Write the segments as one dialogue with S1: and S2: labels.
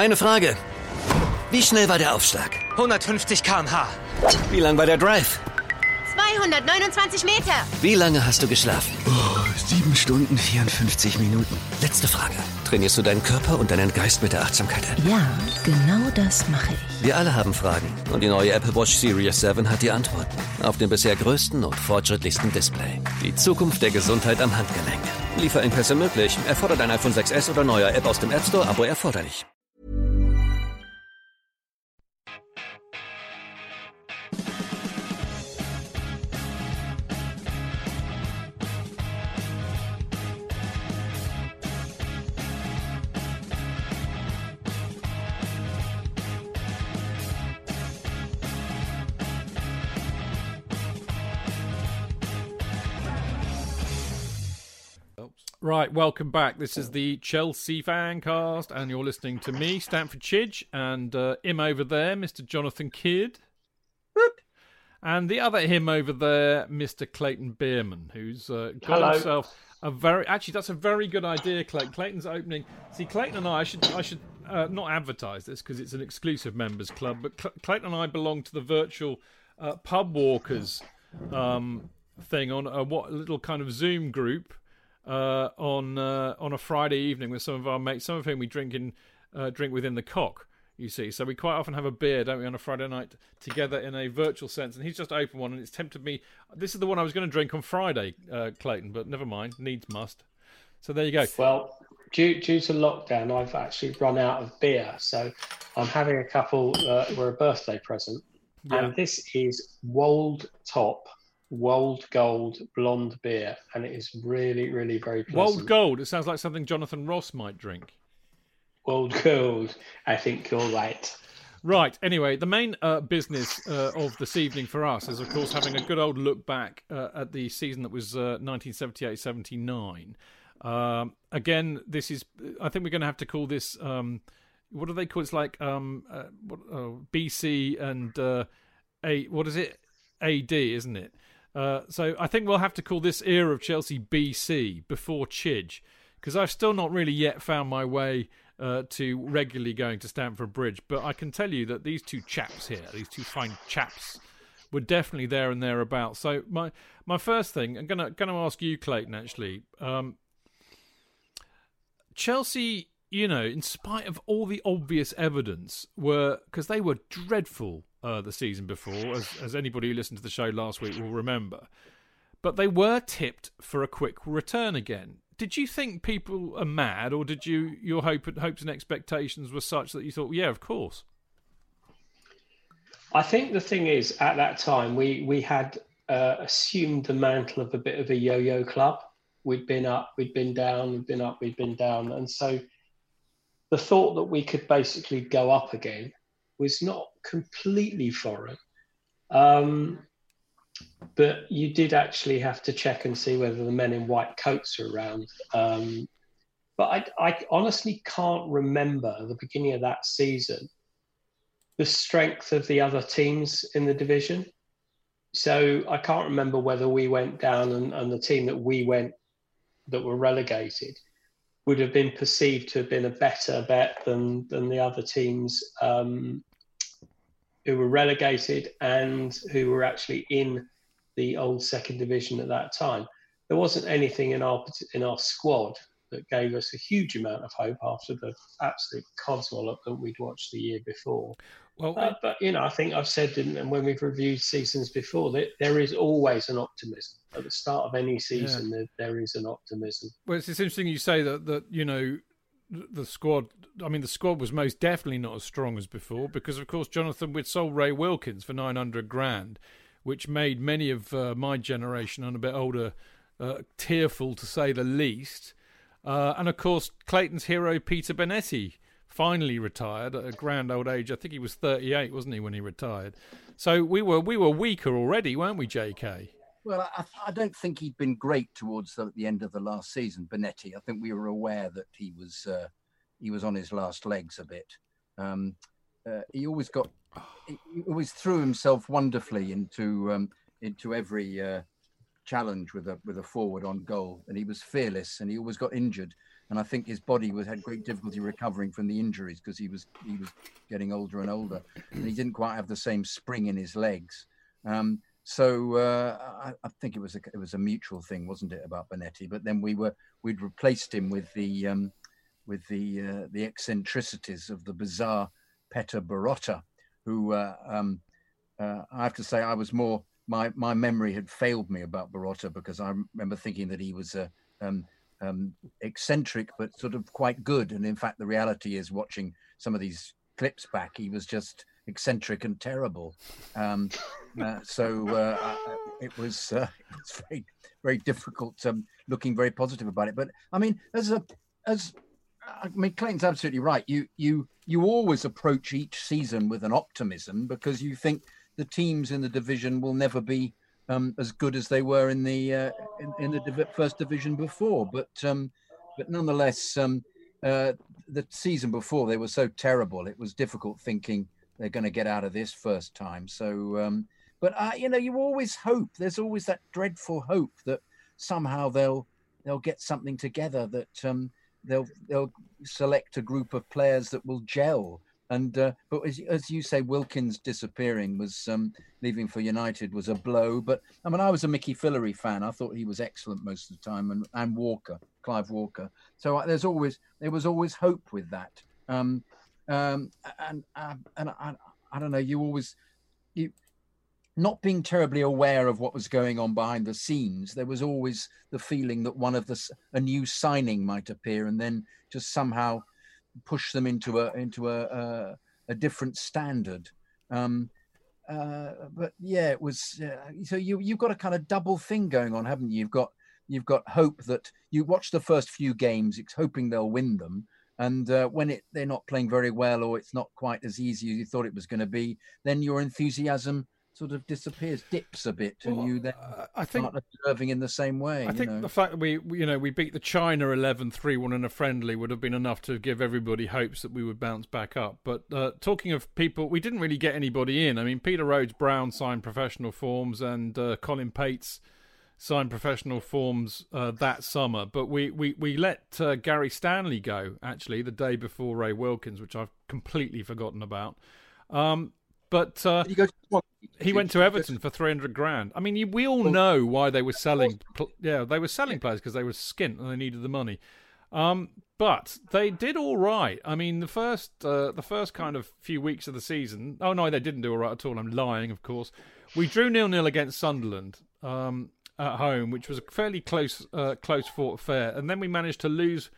S1: Eine Frage. Wie schnell war der Aufschlag?
S2: 150 km/h.
S1: Wie lang war der Drive?
S3: 229 Meter.
S1: Wie lange hast du geschlafen?
S4: Oh, sieben Stunden 54 Minuten.
S1: Letzte Frage. Trainierst du deinen Körper und deinen Geist mit der Achtsamkeit-App?
S5: Ja, genau das mache ich.
S1: Wir alle haben Fragen und die neue Apple Watch Series 7 hat die Antworten. Auf dem bisher größten und fortschrittlichsten Display. Die Zukunft der Gesundheit am Handgelenk. Lieferengpässe möglich. Erfordert ein iPhone 6s oder neuer App aus dem App Store, Abo erforderlich.
S6: Right, welcome back. This is the Chelsea Fancast, and you're listening to me, Stamford Chidge, and uh, him over there, Mr. Jonathan Kydd. And the other him over there, Mr. Clayton Beerman, who's uh, got
S7: Hello.
S6: himself a very actually that's a very good idea, Clayton. Clayton's opening. See, Clayton and I, I should I should uh, not advertise this because it's an exclusive members club, but Cl- Clayton and I belong to the virtual uh, pub walkers um, thing on a what little kind of Zoom group uh, on uh, on a Friday evening with some of our mates, some of whom we drink in uh, drink within the cock. You see, so we quite often have a beer, don't we, on a Friday night together in a virtual sense. And he's just opened one, and it's tempted me. This is the one I was going to drink on Friday, uh, Clayton, but never mind. Needs must. So there you go.
S7: Well, due, due to lockdown, I've actually run out of beer, so I'm having a couple. Uh, were a birthday present,
S6: Yeah.
S7: and this is Wold Top Wold Gold Blonde beer, and it is really, really very pleasant.
S6: Wold Gold. It sounds like something Jonathan Ross might drink.
S7: Wold Gold. I think you're right.
S6: Right. Anyway, the main uh, business uh, of this evening for us is, of course, having a good old look back uh, at the season that was uh, 1978-79. Um, again, this is. I think we're going to have to call this. Um, what do they call? It's like um, uh, what, oh, BC and uh, a. What is it? AD, isn't it? Uh, so I think we'll have to call this era of Chelsea BC before Chidge, because I've still not really yet found my way uh, to regularly going to Stamford Bridge. But I can tell you that these two chaps here, these two fine chaps, were definitely there and thereabouts. So my my first thing, I'm gonna gonna ask you, Clayton. Actually, um, Chelsea, you know, in spite of all the obvious evidence, were because they were dreadful uh, the season before, as as anybody who listened to the show last week will remember. But they were tipped for a quick return again. Did you think people are mad, or did you your hope hopes and expectations were such that you thought, yeah, of course?
S7: I think the thing is, at that time, we we had uh, assumed the mantle of a bit of a yo-yo club. We'd been up, we'd been down, we'd been up, we'd been down, and so the thought that we could basically go up again was not completely foreign. Um, but you did actually have to check and see whether the men in white coats are around. Um, but I, I honestly can't remember the beginning of that season the strength of the other teams in the division. So I can't remember whether we went down and, and the team that we went that were relegated would have been perceived to have been a better bet than than the other teams um, who were relegated and who were actually in the old second division at that time. There wasn't anything in our in our squad that gave us a huge amount of hope after the absolute codswallop that we'd watched the year before.
S6: Well,
S7: Uh, but you know, I think I've said, in, and when we've reviewed seasons before, that there is always an optimism at the start of any season. There, there is an optimism.
S6: Well, it's, it's interesting you say that that you know the squad. I mean, the squad was most definitely not as strong as before because, of course, Jonathan we'd sold Ray Wilkins for nine hundred grand, which made many of uh, my generation and a bit older uh, tearful to say the least. Uh, and of course, Clayton's hero Peter Bonetti finally retired at a grand old age. I think he was thirty-eight, wasn't he, when he retired? So we were we were weaker already, weren't we, J.K.?
S8: Well, I, I don't think he'd been great towards the, the end of the last season, Bonetti. I think we were aware that he was uh, he was on his last legs a bit. Um, uh, he always got he always threw himself wonderfully into um, into every uh, challenge with a with a forward on goal, and he was fearless, and he always got injured. and I think his body was had great difficulty recovering from the injuries because he was he was getting older and older, and he didn't quite have the same spring in his legs. Um, so uh, I, I, think it was a it was a mutual thing, wasn't it, about Bonetti? But then we were we'd replaced him with the um, with the uh, the eccentricities of the bizarre Peter Borota, who uh, um, uh, I have to say I was more my my memory had failed me about Borota because I remember thinking that he was a um, um, eccentric but sort of quite good, and in fact the reality is watching some of these clips back, he was just eccentric and terrible. Um, uh, so uh, it was uh, it was very very difficult um, looking very positive about it. But I mean, as a as I mean, Clayton's absolutely right. You you you always approach each season with an optimism because you think the teams in the division will never be um, as good as they were in the uh, in, in, the div- first division before. But um, but nonetheless, um, uh, the season before they were so terrible. It was difficult thinking they're going to get out of this first time. So, um, but uh, you know, you always hope. There's always that dreadful hope that somehow they'll they'll get something together. That um, they'll they'll select a group of players that will gel and uh, but as, as, you say, Wilkins disappearing was um, leaving for United was a blow. But I mean, I was a Mickey Fillery fan. I thought he was excellent most of the time, and, and Walker, Clive Walker. So uh, there's always there was always hope with that. Um, um, and uh, and I, I don't know. You always you not being terribly aware of what was going on behind the scenes. There was always the feeling that one of the a new signing might appear, and then just somehow push them into a into a a, a different standard. Um, uh, but yeah, it was. Uh, so you you've got a kind of double thing going on, haven't you? You've got you've got hope that you watch the first few games, it's hoping they'll win them, and uh, when it they're not playing very well or it's not quite as easy as you thought it was going to be, then your enthusiasm sort of disappears, dips a bit, and well, you then uh, I think, start observing in the same way.
S6: I think
S8: know?
S6: the fact that we, you know, we beat the China 11-3-1 in a friendly would have been enough to give everybody hopes that we would bounce back up. But uh, talking of people, we didn't really get anybody in. I mean, Peter Rhoades-Brown signed professional forms, and uh, Colin Pates signed professional forms uh, that summer. But we we we let uh, Gary Stanley go actually the day before Ray Wilkins, which I've completely forgotten about. Um, but uh, he went to Everton for three hundred grand. I mean, we all know why they were selling. Yeah, they were selling players because they were skint and they needed the money. Um, but they did all right. I mean, the first uh, the first kind of few weeks of the season. Oh no, they didn't do all right at all. I'm lying, of course. We drew nil nil against Sunderland um, at home, which was a fairly close uh, close fought affair, and then we managed to lose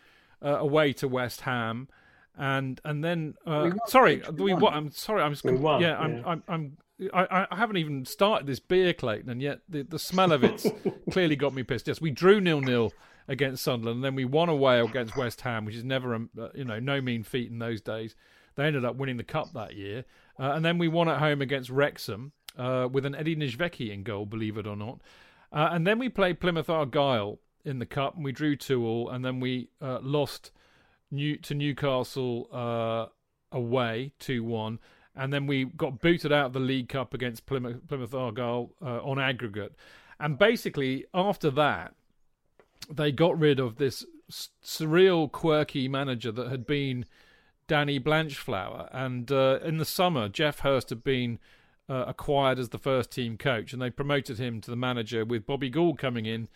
S6: uh, away to West Ham and and then uh, we sorry, we, we I'm sorry, I'm just gonna, yeah, I'm, yeah. I'm, I'm, I, I haven't even started this beer, Clayton, and yet the, the smell of it's clearly got me pissed. Yes, we drew nil nil against Sunderland, and then we won away against West Ham, which is never a uh, you know no mean feat in those days. They ended up winning the cup that year, uh, and then we won at home against Wrexham uh, with an Eddie Niedzwiecki in goal, believe it or not. Uh, and then we played Plymouth Argyle in the cup, and we drew two all, and then we uh, lost New to Newcastle uh, away two one, and then we got booted out of the League Cup against Plymouth, Plymouth Argyle uh, on aggregate, and basically after that, they got rid of this surreal, quirky manager that had been Danny Blanchflower, and uh, in the summer, Geoff Hurst had been. Uh, acquired as the first team coach, and they promoted him to the manager with Bobby Gould coming in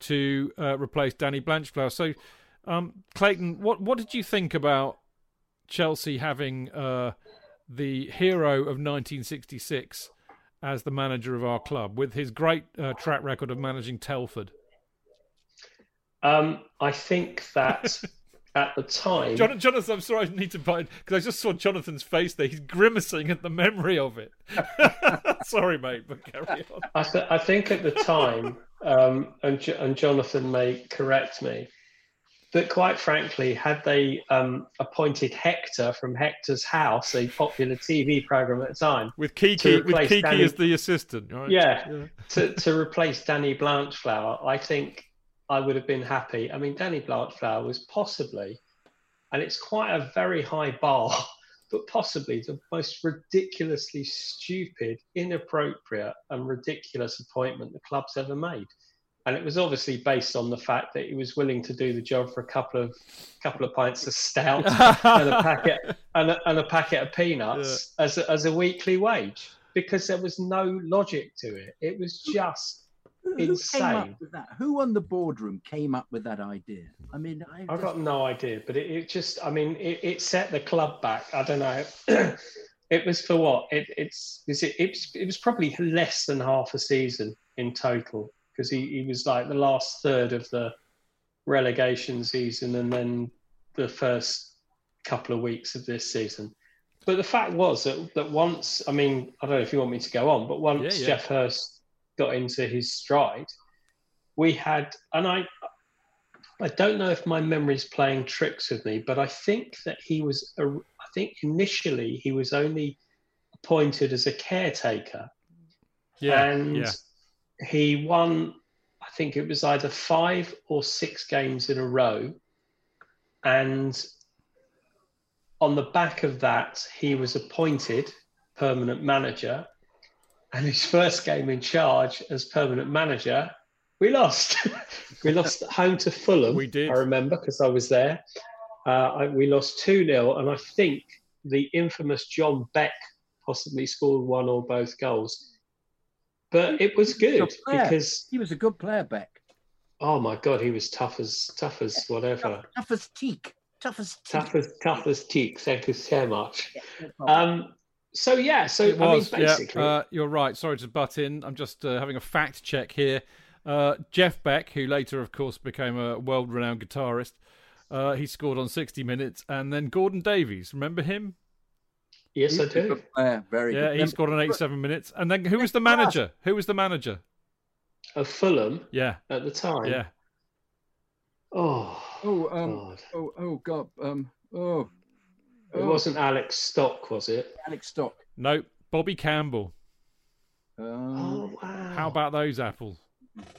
S6: to uh, replace Danny Blanchflower. So um, Clayton, what what did you think about Chelsea having uh, the hero of 1966 as the manager of our club, with his great uh, track record of managing Telford?
S7: Um, I think that at the time,
S6: Jonathan, Jonathan, I'm sorry, I need to buy because I just saw Jonathan's face there. He's grimacing at the memory of it. sorry, mate, but carry on.
S7: I, th- I think at the time, um, and, and Jonathan may correct me but quite frankly, had they um, appointed Hector from Hector's House, a popular TV program at the time,
S6: with Kiki, with Kiki Danny, as the assistant, right?
S7: Yeah, yeah. to, to replace Danny Blanchflower, I think I would have been happy. I mean, Danny Blanchflower was possibly, and it's quite a very high bar, but possibly the most ridiculously stupid, inappropriate, and ridiculous appointment the club's ever made. and it was obviously based on the fact that he was willing to do the job for a couple of couple of pints of stout and a packet and a, and a packet of peanuts yeah. as a, as a weekly wage because there was no logic to it. It was just
S8: who,
S7: insane.
S8: Came up with that? Who on the boardroom came up with that idea? I mean, I
S7: have got no idea, but it, it just, I mean, it, it, set the club back. I don't know. it was for what? It, it's, is it, it, was, it was probably less than half a season in total because he, he was like the last third of the relegation season and then the first couple of weeks of this season. But the fact was that, that once, I mean, I don't know if you want me to go on, but once yeah, yeah. Geoff Hurst got into his stride, we had, and I, I don't know if my memory is playing tricks with me, but I think that he was, a, I think initially he was only appointed as a caretaker. Yeah. And yeah. he won, I think it was either five or six games in a row. And on the back of that, he was appointed permanent manager. And his first game in charge as permanent manager, we lost. we lost at home to Fulham.
S6: We did.
S7: I remember because I was there. Uh, I, we lost 2 0. And I think the infamous John Beck possibly scored one or both goals. But it was good because
S8: he was a good player, Beck.
S7: Oh my God, he was tough as tough as whatever.
S8: Tough, tough as teak. Tough as
S7: teak. Tough as tough as teak. Thank you so much. um, so yeah, so
S6: it was,
S7: I mean, basically,
S6: yeah, uh, you're right. Sorry to butt in. I'm just uh, having a fact check here. Uh, Jeff Beck, who later, of course, became a world-renowned guitarist, uh, he scored on 60 minutes, and then Gordon Davies, remember him?
S7: Yes, He's I do.
S8: Very
S6: yeah,
S8: good.
S6: he scored on 87 minutes, and then who was the manager? Who was the manager?
S7: Of Fulham.
S6: Yeah.
S7: At the time.
S6: Yeah.
S7: Oh.
S8: Oh. Um, God. Oh. Oh God. Um. Oh.
S7: It oh. wasn't Alec Stock, was it?
S8: Alec Stock.
S6: No, Bobby Campbell.
S8: Um,
S7: oh wow!
S6: How about those apples?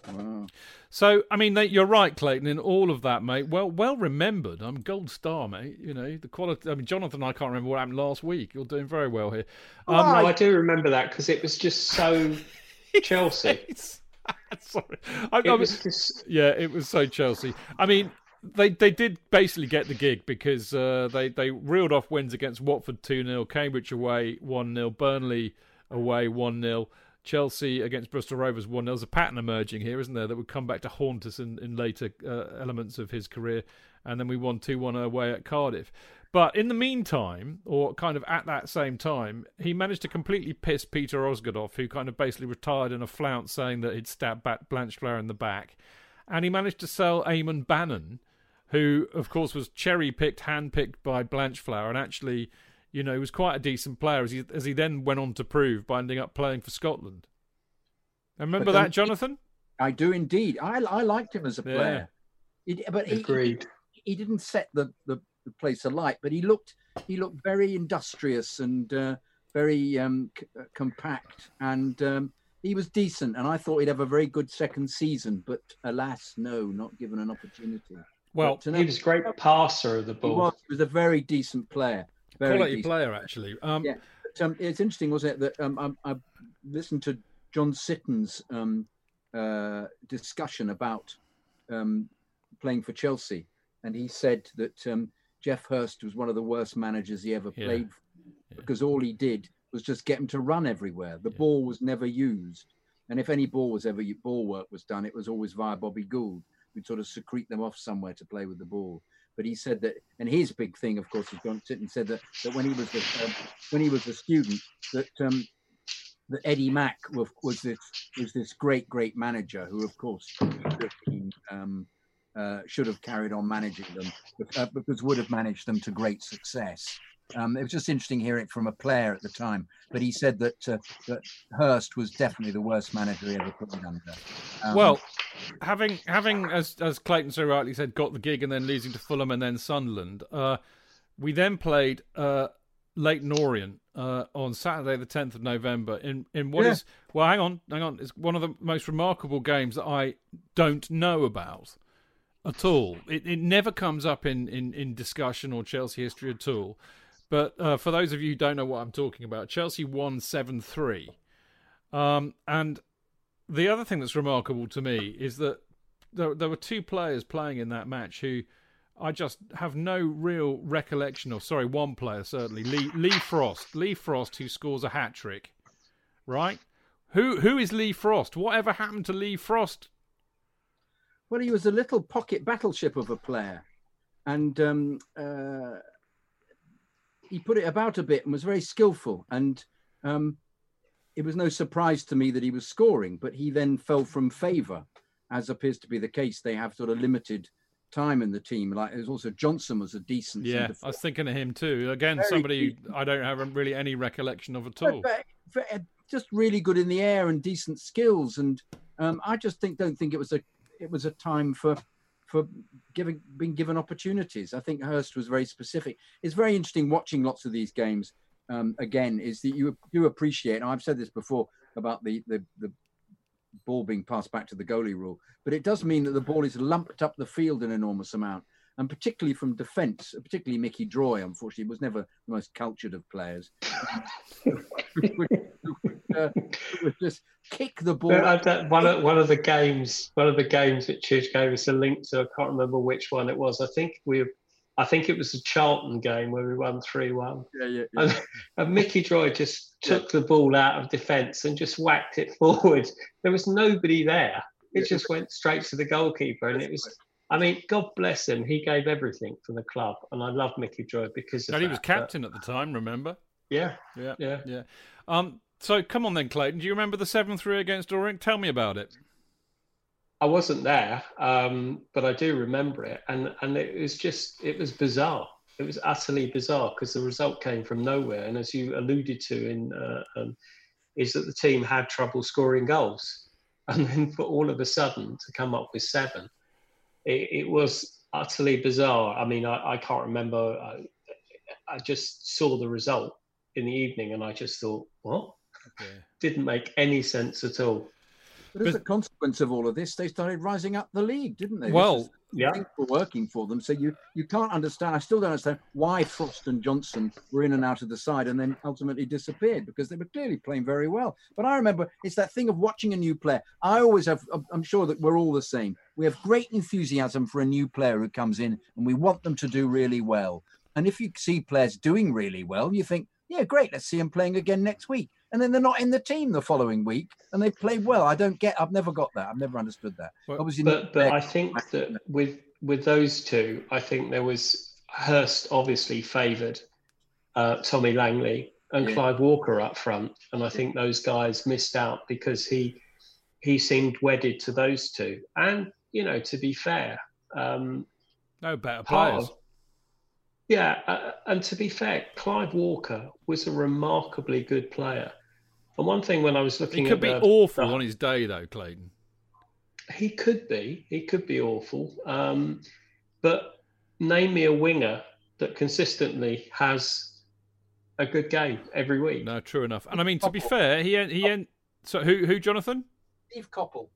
S8: Wow.
S6: So, I mean, they, you're right, Clayton, in all of that, mate. Well, well remembered. I'm gold star, mate. You know the quality. I mean, Jonathan, I can't remember what happened last week. You're doing very well here.
S7: Um, oh, no, I do remember that because it was just so Chelsea.
S6: Sorry, I, it I was just... yeah, it was so Chelsea. I mean, they they did basically get the gig because uh, they they reeled off wins against Watford two 0 Cambridge away one 0 Burnley away one 0 Chelsea against Bristol Rovers 1 0. There's a pattern emerging here, isn't there, that would come back to haunt us in, in later uh, elements of his career. And then we won 2 1 away at Cardiff. But in the meantime, or kind of at that same time, he managed to completely piss Peter Osgood off, who kind of basically retired in a flounce saying that he'd stabbed Blanchflower in the back. And he managed to sell Eamonn Bannon, who, of course, was cherry picked, hand picked by Blanchflower, and actually you know, he was quite a decent player as he as he then went on to prove by ending up playing for Scotland. remember that, Jonathan?
S8: I do indeed. I I liked him as a player.
S7: Yeah. He, but Agreed.
S8: He, he, didn't set the, the, the, place alight, but he looked he looked very industrious and uh, very um, c- uh, compact, and um, he was decent. And I thought he'd have a very good second season, but alas, no, not given an opportunity.
S6: Well,
S7: he was a great passer of the ball. He
S8: was, he was a very decent player. Very
S6: quality
S8: decent.
S6: player, actually. Um,
S8: yeah, but, um, it's interesting, wasn't it, that um, I, I, listened to John Sitton's um, uh, discussion about um, playing for Chelsea, and he said that um, Geoff Hurst was one of the worst managers he ever yeah. played yeah. because all he did was just get him to run everywhere. The yeah. ball was never used, and if any ball was ever ball work was done, it was always via Bobby Gould. We'd sort of secrete them off somewhere to play with the ball. But he said that, and his big thing, of course, is John Sitton said that, that when he was a, uh, when he was a student, that um, that Eddie Mack was, was this was this great great manager who, of course, um, uh, should have carried on managing them uh, because would have managed them to great success. Um, it was just interesting hearing it from a player at the time, but he said that uh, that Hurst was definitely the worst manager he ever played under.
S6: Um, well, having having as as Clayton so rightly said, got the gig and then losing to Fulham and then Sunderland, uh, we then played uh, Leyton Orient uh, on Saturday, the tenth of November, in in what yeah. is well, hang on, hang on, it's one of the most remarkable games that I don't know about at all. It, it never comes up in, in, in discussion or Chelsea history at all. But uh, for those of you who don't know what I'm talking about, Chelsea won 7 3. Um, and the other thing that's remarkable to me is that there, there were two players playing in that match who I just have no real recollection of. Sorry, one player certainly, Lee Lee Frost. Lee Frost, who scores a hat trick, right? Who who is Lee Frost? Whatever happened to Lee Frost?
S8: Well, he was a little pocket battleship of a player, and um, uh, he put it about a bit and was very skillful. And um, it was no surprise to me that he was scoring, but he then fell from favour, as appears to be the case. They have sort of limited time in the team. Like there's also Johnson was a decent.
S6: Yeah, I was thinking of him too. Again, Very somebody I don't have really any recollection of at all. But,
S8: but, but just really good in the air and decent skills, and um, I just think don't think it was a it was a time for for giving being given opportunities. I think Hurst was very specific. It's very interesting watching lots of these games. Um, again, is that you do appreciate. I've said this before about the, the the ball being passed back to the goalie rule, but it does mean that the ball is lumped up the field an enormous amount, and particularly from defence, particularly Mickey Droy, unfortunately, was never the most cultured of players. uh, just kick the ball.
S7: one of one of the games, one of the games that Chidge gave us a link to. I can't remember which one it was. I think we I think it was the Charlton game where we won 3 1.
S8: Yeah, yeah, yeah. And,
S7: and, Mickey Droy just took yeah. the ball out of defence and just whacked it forward. There was nobody there. It yeah. just went straight to the goalkeeper. And it was, I mean, God bless him. He gave everything for the club. And I love Mickey Droy because of
S6: And
S7: he
S6: was captain but, at the time, remember?
S7: Yeah.
S6: Yeah.
S7: Yeah.
S6: Yeah. Um, so come on then, Clayton. Do you remember the 7 3 against Orient? Tell me about it.
S7: I wasn't there, um, but I do remember it, and and it was just it was bizarre. It was utterly bizarre because the result came from nowhere, and as you alluded to in uh, um, is that the team had trouble scoring goals, and then for all of a sudden to come up with seven, it, it was utterly bizarre. I mean, I, I can't remember. I, I, just saw the result in the evening, and I just thought, what? Okay. Didn't make any sense at all.
S8: But as a consequence of all of this, they started rising up the league, didn't they?
S6: Well,
S7: yeah,
S8: were working for them. So you you can't understand. I still don't understand why Frost and Johnson were in and out of the side and then ultimately disappeared because they were clearly playing very well. But I remember it's that thing of watching a new player. I always have. I'm sure that we're all the same. We have great enthusiasm for a new player who comes in, and we want them to do really well. And if you see players doing really well, you think, yeah, great. Let's see them playing again next week and then they're not in the team the following week, and they play well. I don't get. I've never got that. I've never understood that.
S7: Well, Obviously, but, but I think that with with those two, I think there was Hurst obviously favoured uh, Tommy Langley and yeah. Clive Walker up front, and I think those guys missed out because he he seemed wedded to those two. And you know, to be fair, um,
S6: no better players. Of,
S7: yeah, uh, and to be fair, Clive Walker was a remarkably good player. And one thing when I was looking,
S6: he could be
S7: the,
S6: awful the, on his day, though, Clayton.
S7: He could be. He could be awful. Um, but name me a winger that consistently has a good game every week.
S6: No, true enough. And I mean, to be fair, he he so who who Jonathan?
S8: Steve Coppell.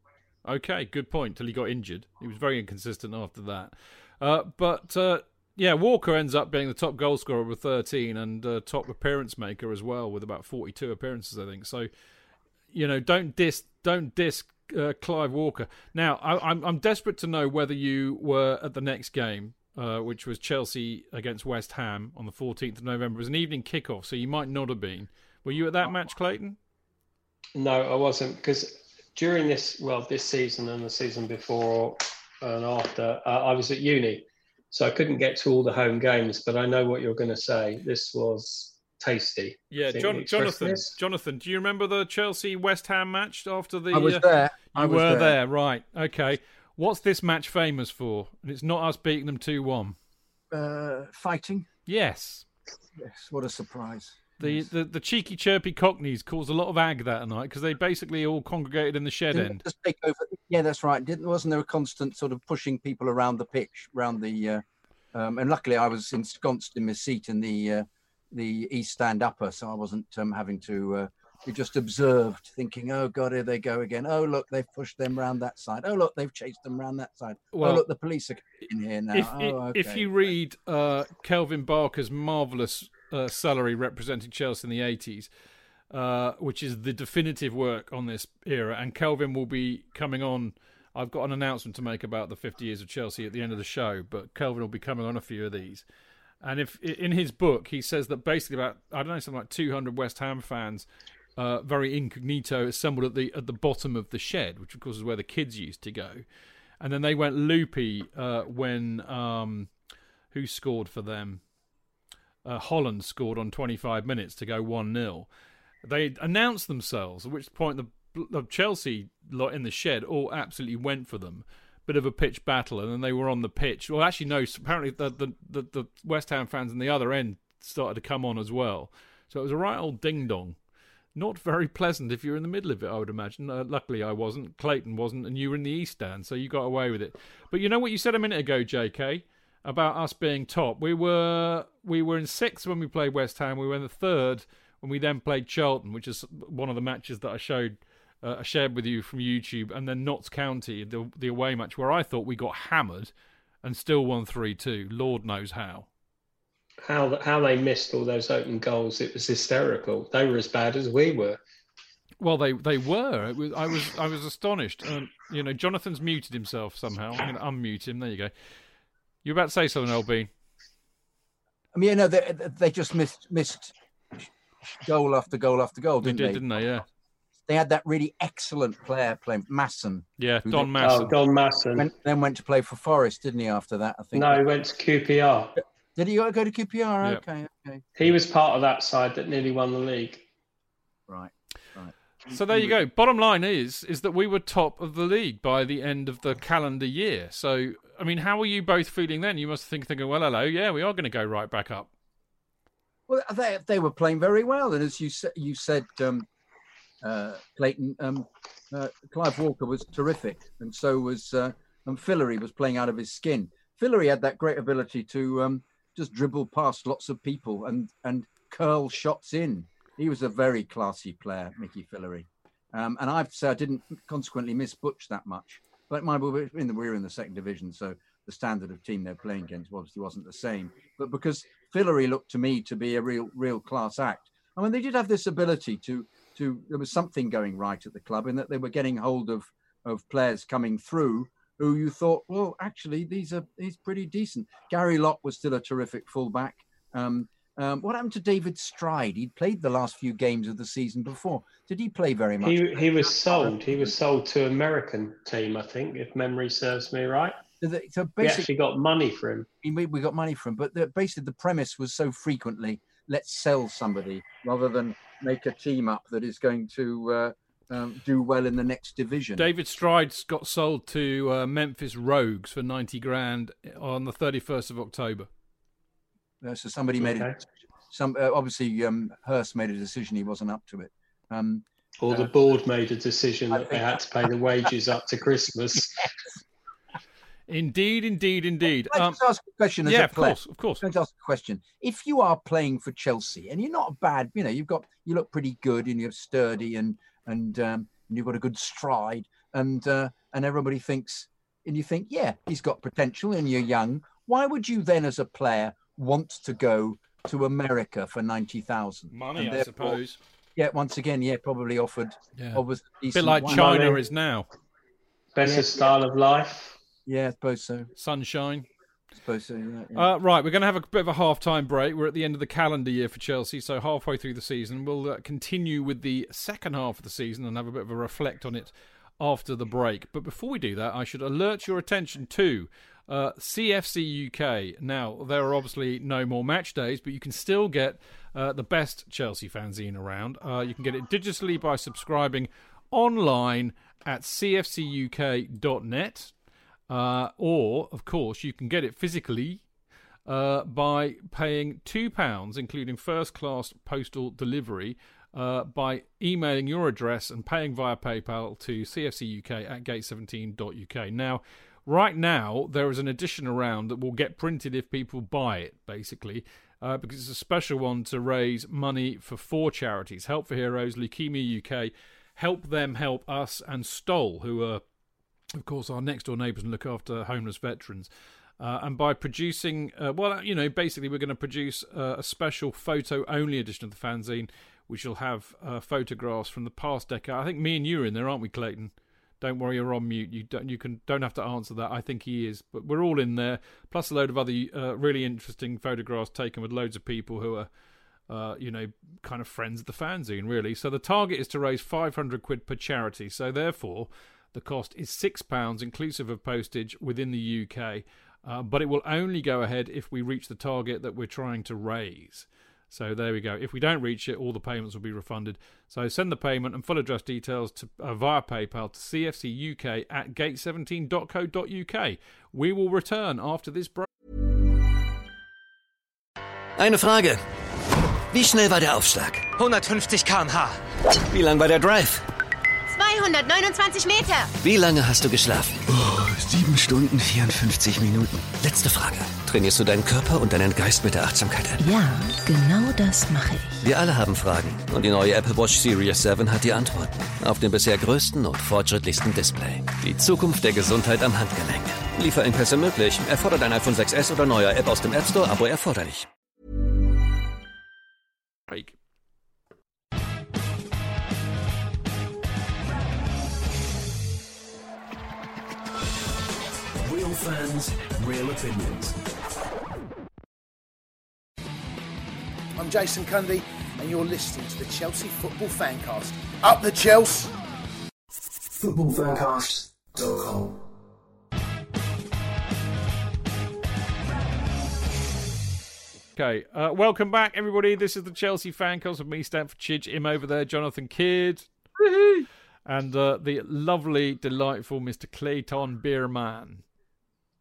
S6: Okay, good point. Till he got injured, he was very inconsistent after that. Uh, but uh, yeah, Walker ends up being the top goal scorer with 13 and uh, top appearance maker as well with about 42 appearances, I think. So, you know, don't diss, don't diss uh, Clive Walker. Now, I, am I'm, I'm desperate to know whether you were at the next game, uh, which was Chelsea against West Ham on the 14th of November. It was an evening kickoff, so you might not have been. Were you at that match, Clayton?
S7: No, I wasn't because during this, well, this season and the season before and after, uh, I was at uni. So I couldn't get to all the home games, but I know what you're going to say. This was tasty.
S6: Yeah, John, Jonathan. Jonathan, do you remember the Chelsea West Ham match after the?
S8: I was uh, there.
S6: I
S8: you
S6: were
S8: there.
S6: there. right? Okay. What's this match famous for? And it's not us beating them two
S8: one. Uh, fighting.
S6: Yes.
S8: Yes. What a surprise.
S6: The, the, the cheeky chirpy cockneys caused a lot of ag that night because they basically all congregated in the shed
S8: Didn't
S6: end.
S8: Just take over. Yeah, that's right. Didn't wasn't there a constant sort of pushing people around the pitch, around the uh, um, and luckily I was ensconced in my seat in the uh, the east stand upper, so I wasn't um, having to. Uh, we just observed, thinking, "Oh God, here they go again! Oh look, they've pushed them round that side. Oh look, they've chased them round that side. Oh, well, oh look, the police are in here now."
S6: If,
S8: oh,
S6: okay. if you read uh, Kelvin Barker's marvelous uh, salary representing Chelsea in the eighties, uh, which is the definitive work on this era. And Kelvin will be coming on. I've got an announcement to make about the 50 years of Chelsea at the end of the show, but Kelvin will be coming on a few of these. And if in his book he says that basically about I don't know something like 200 West Ham fans, uh, very incognito, assembled at the at the bottom of the shed, which of course is where the kids used to go, and then they went loopy uh, when um, who scored for them? Uh, Holland scored on 25 minutes to go one 0 They announced themselves, at which point the, the Chelsea lot in the shed all absolutely went for them bit of a pitch battle, and then they were on the pitch. Well, actually, no. Apparently, the the, the, the West Ham fans on the other end started to come on as well. So it was a right old ding dong. Not very pleasant if you're in the middle of it, I would imagine. Uh, luckily, I wasn't. Clayton wasn't, and you were in the East Stand, so you got away with it. But you know what you said a minute ago, J.K. About us being top. We were we were in sixth when we played West Ham. We were in the third when we then played Charlton, which is one of the matches that I showed uh, I shared with you from YouTube, and then Notts County, the the away match where I thought we got hammered and still won three two. Lord knows how.
S7: How how they missed all those open goals? It was hysterical. They were as bad as we were.
S6: Well, they they were. It was I was I was astonished. Um, you know, Jonathan's muted himself somehow. I'm going to unmute him. There you go. You're about to say something, LB.
S8: I mean, you know, they they just missed missed goal after goal after goal, didn't
S6: they?
S8: Did,
S6: didn't they? Yeah
S8: they had that really excellent player playing Masson.
S6: Yeah, Don Masson.
S7: Oh, Don Masson.
S8: Went, then went to play for Forest, didn't he? After that, I think.
S7: No, he went to QPR.
S8: Did he go to QPR? Yep. Okay, okay.
S7: He was part of that side that nearly won the league.
S8: Right, right.
S6: So there you go. Bottom line is is that we were top of the league by the end of the calendar year. So I mean, how were you both feeling then? You must think thinking, well, hello, yeah, we are going to go right back up.
S8: Well, they they were playing very well, and as you said, you said um, uh, Clayton. Um, uh, Clive Walker was terrific, and so was uh, and Fillery was playing out of his skin. Fillery had that great ability to um, just dribble past lots of people and and curl shots in. He was a very classy player, Mickey Fillery. Um, and I've I didn't consequently miss Butch that much. But my, we were in the, we were in the second division, so the standard of team they're playing against obviously wasn't the same. But because Fillery looked to me to be a real real class act. I mean, they did have this ability to to there was something going right at the club in that they were getting hold of of players coming through who you thought, well, actually these are he's pretty decent. Gary Locke was still a terrific fullback. Um, um, what happened to David Stride? He'd played the last few games of the season before. Did he play very much?
S7: He, he was sold. He was sold to American team, I think, if memory serves me right.
S8: So, the, so
S7: we actually got money for him.
S8: We, we got money for him, but the, basically the premise was so frequently let's sell somebody rather than make a team up that is going to uh, um, do well in the next division.
S6: David Strides got sold to uh, Memphis Rogues for 90 grand on the 31st of October.
S8: Uh, so somebody okay. made it. Some uh, obviously um, Hurst made a decision he wasn't up to it. Um,
S7: or the uh, board made a decision that they had to pay the wages up to Christmas.
S6: Indeed, indeed, indeed.
S8: Can I um, ask a question?
S6: yeah,
S8: of
S6: course, of course.
S8: Can I ask a question? If you are playing for Chelsea and you're not bad, you know, you've got you look pretty good and you're sturdy and and um, and you've got a good stride and uh, and everybody thinks and you think, yeah, he's got potential and you're young. Why would you then, as a player, want to go to America for ninety thousand?
S6: Money, I suppose.
S8: Yeah, once again, yeah, probably offered.
S6: Yeah. a bit like China money. is now.
S7: Better yeah. style of life.
S8: Yeah, I suppose so.
S6: Sunshine.
S8: I suppose so. Yeah, yeah.
S6: Uh, right, we're going to have a bit of a half-time break. We're at the end of the calendar year for Chelsea, so halfway through the season, we'll uh, continue with the second half of the season and have a bit of a reflect on it after the break. But before we do that, I should alert your attention to uh, CFC UK. Now, there are obviously no more match days, but you can still get uh, the best Chelsea fanzine around. Uh, you can get it digitally by subscribing online at cfcuk.net. Uh, or, of course, you can get it physically uh, by paying £2, including first class postal delivery, uh, by emailing your address and paying via PayPal to cfcuk at gate17.uk. Now, right now, there is an edition around that will get printed if people buy it, basically. Uh, because it's a special one to raise money for four charities Help for Heroes, Leukemia UK, Help Them Help Us, and Stoll, who are of course, our next door neighbours and look after homeless veterans. Uh, and by producing, uh, well, you know, basically, we're going to produce uh, a special photo only edition of the fanzine which shall have uh, photographs from the past decade. I think me and you are in there, aren't we, Clayton? Don't worry, you're on mute. You don't. You can don't have to answer that. I think he is, but we're all in there. Plus a load of other uh, really interesting photographs taken with loads of people who are, uh, you know, kind of friends of the fanzine. Really. So the target is to raise 500 quid per charity. So therefore, the cost is six pounds inclusive of postage within the UK. Uh, but it will only go ahead if we reach the target that we're trying to raise. So there we go. If we don't reach it, all the payments will be refunded. So send the payment and full address details to, uh, via PayPal to cfcuk at gate17.co.uk. We will return after this break.
S1: Eine Frage. Wie schnell war der Aufschlag?
S2: 150 km/h.
S1: Wie lang war der Drive?
S3: 229 Meter.
S1: Wie lange hast du geschlafen?
S4: Oh, sieben Stunden, 54 Minuten.
S1: Letzte Frage. Trainierst du deinen Körper und deinen Geist mit der Achtsamkeit-App?
S5: Ja, genau das mache ich.
S1: Wir alle haben Fragen und die neue Apple Watch Series 7 hat die Antworten. Auf dem bisher größten und fortschrittlichsten Display. Die Zukunft der Gesundheit am Handgelenk. Lieferengpässe möglich. Erfordert ein iPhone 6S oder neuer App aus dem App Store, Abo erforderlich.
S6: Break.
S9: Real fans, real opinions.
S10: I'm Jason Cundy, and you're listening to the Chelsea Football Fancast. Up the Chelsea!
S9: Footballfancast.com.
S6: Okay, uh, welcome back, everybody. This is the Chelsea Fancast with me, Stamford Chidge, him over there, Jonathan Kydd, and uh, the lovely, delightful Mr. Clayton Beerman.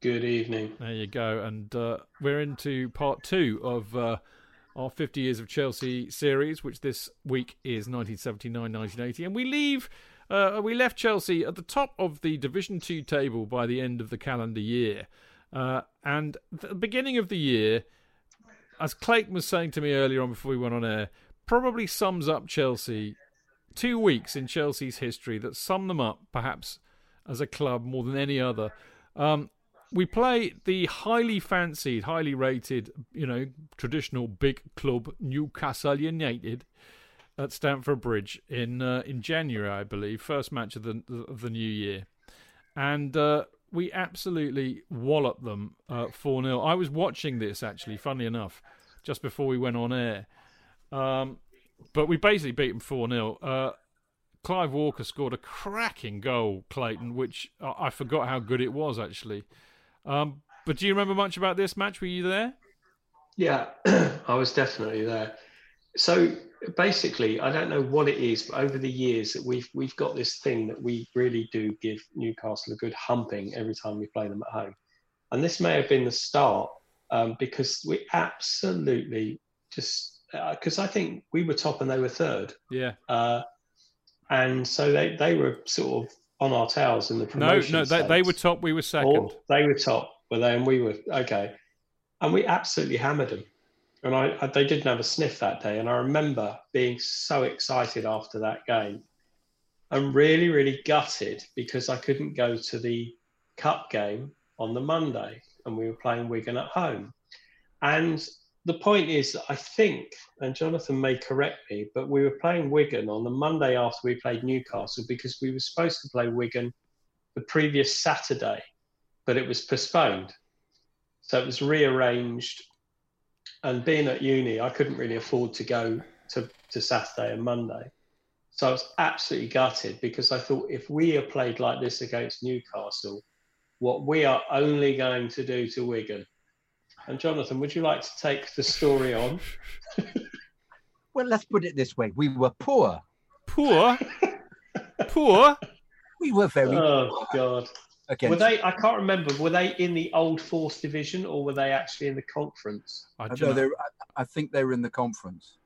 S7: Good evening.
S6: There you go. And uh, we're into part two of uh, our 50 Years of Chelsea series, which this week is 1979 1980. And we leave. Uh, we left Chelsea at the top of the Division Two table by the end of the calendar year, uh, and the beginning of the year, as Clayton was saying to me earlier on before we went on air, probably sums up Chelsea. Two weeks in Chelsea's history that sum them up, perhaps, as a club more than any other. Um, we play the highly fancied, highly rated, you know, traditional big club Newcastle United at Stamford Bridge in uh, in January, I believe, first match of the of the new year, and uh, we absolutely wallop them four 0 I was watching this actually, funnily enough, just before we went on air, um, but we basically beat them four 0 uh, Clive Walker scored a cracking goal, Clayton, which I forgot how good it was actually. Um, but do you remember much about this match? Were you there?
S7: Yeah, I was definitely there. So basically, I don't know what it is, but over the years that we've we've got this thing that we really do give Newcastle a good humping every time we play them at home, and this may have been the start um, because we absolutely just because I think we were top and they were third,
S6: Yeah.
S7: uh, and so they they were sort of on our tails in the
S6: No,
S7: promotion.
S6: no, they, they were top. We were second.
S7: Or they were top, were they? And we were okay. And we absolutely hammered them. And I, I, they didn't have a sniff that day. And I remember being so excited after that game, and really, really gutted because I couldn't go to the cup game on the Monday, and we were playing Wigan at home. And the point is, I think, and Jonathan may correct me, but we were playing Wigan on the Monday after we played Newcastle because we were supposed to play Wigan the previous Saturday, but it was postponed. So it was rearranged. And being at uni, I couldn't really afford to go to, to Saturday and Monday. So I was absolutely gutted because I thought if we are played like this against Newcastle, what we are only going to do to Wigan. And Jonathan, would you like to take the story on?
S8: Well, let's put it this way: we were poor.
S6: Poor, poor.
S8: We were very
S7: Oh God!
S8: against.
S7: Were they? I can't remember. Were they in the old fourth division or were they actually in the conference?
S6: I,
S8: I,
S6: don't
S8: they I- I think they were in the conference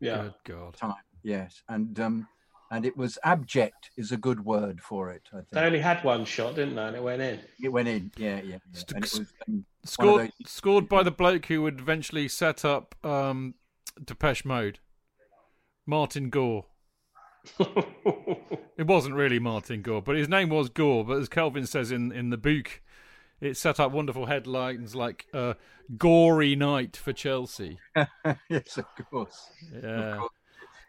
S7: Yeah.
S6: Good God.
S8: time. Yes, and um, and it was abject is a good word for it. I think.
S7: They only had one shot, didn't they? And it went in.
S8: it went in. Yeah, yeah. yeah.
S6: St-
S8: And it was, um,
S6: Scored, scored by the bloke who would eventually set up um, Depeche Mode, Martin Gore. It wasn't really Martin Gore, but his name was Gore. But as Kelvin says in, in the book, it set up wonderful headlines like uh, "Gory Night for Chelsea."
S8: yes, of course.
S6: Yeah.
S8: course.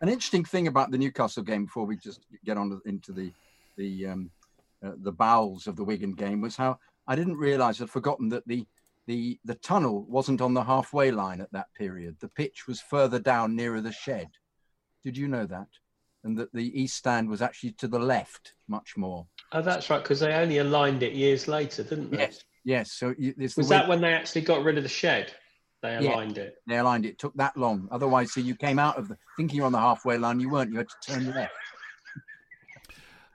S8: An interesting thing about the Newcastle game before we just get on to, into the the um, uh, the bowels of the Wigan game was how I didn't realise I'd forgotten that the the the tunnel wasn't on the halfway line at that period. The pitch was further down nearer the shed. Did you know that? And that the east stand was actually to the left much more.
S7: Oh, that's right, because they only aligned it years later, didn't they?
S8: Yes, yes. So you,
S7: was that when they actually got rid of the shed? They aligned
S8: yeah,
S7: it.
S8: They aligned it. it. Took that long. Otherwise, so you came out of the thinking you're on the halfway line. You weren't. You had to turn left.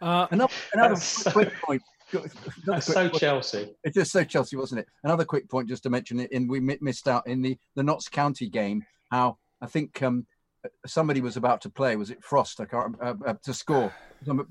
S6: Uh,
S8: another another quick point.
S7: That's so point. Chelsea.
S8: It's just so Chelsea, wasn't it? Another quick point, just to mention it. In we missed out in the the Notts County game. How I think um, somebody was about to play. Was it Frost? I can't uh, uh, to score.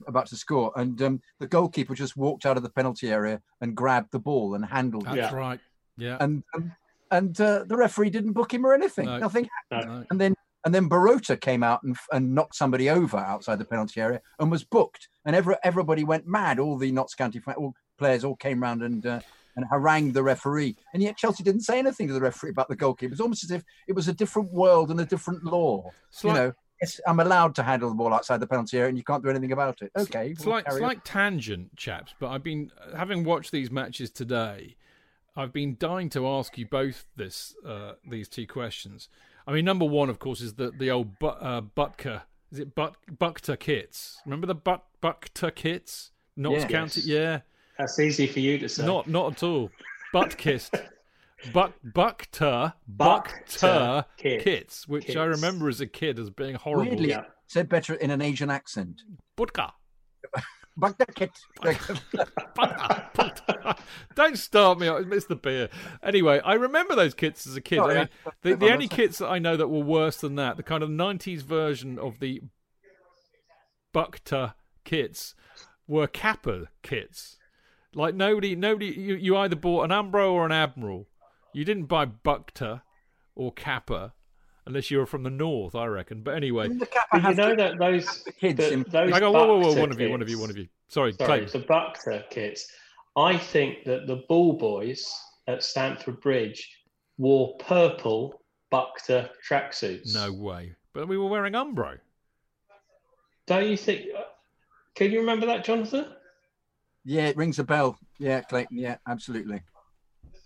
S8: About to score, and um, the goalkeeper just walked out of the penalty area and grabbed the ball and handled
S6: That's
S8: it.
S6: That's right. Yeah.
S8: And um, and uh, the referee didn't book him or anything. No. Nothing happened. No. And then and then Borota came out and, and knocked somebody over outside the penalty area and was booked. And every, everybody went mad. All the Notts County all players all came round and uh, and harangued the referee. And yet Chelsea didn't say anything to the referee about the goalkeeper. It was almost as if it was a different world and a different law. you know, yes, I'm allowed to handle the ball outside the penalty area, and you can't do anything about it. Okay,
S6: it's we'll like it's like tangent, chaps. But I've been having watched these matches today. I've been dying to ask you both this uh, these two questions. I mean, number one, of course, is the the old but, uh, Butker. Is it but Bukta kits? Remember the but Bukta kits? Notts yes. County, yeah.
S7: That's easy for you to say.
S6: Not not at all. Butt kissed. Buck Bukta Bukta kit. kits, which kits. I remember as a kid as being horrible.
S8: Weirdly, yeah. said better in an Asian accent.
S6: Butka.
S8: Kit.
S6: Don't start me. It's the beer. Anyway, I remember those kits as a kid. Oh, I mean, the, the only kits that I know that were worse than that, the kind of 90s version of the Bukta kits, were Kappa kits. Like nobody, nobody. You, you either bought an Umbro or an Admiral. You didn't buy Bukta or Kappa unless you were from the north, I reckon. But anyway,
S7: but you know that those kids. The, those
S6: I go, whoa, whoa, whoa, one of you, one of you, one of you. Sorry,
S7: Sorry the Bukta kits. I think that the Ball Boys at Stamford Bridge wore purple Bukta tracksuits.
S6: No way, but we were wearing Umbro.
S7: Don't you think? Uh, can you remember that, Jonathan?
S8: Yeah, it rings a bell. Yeah, Clayton. Yeah, absolutely.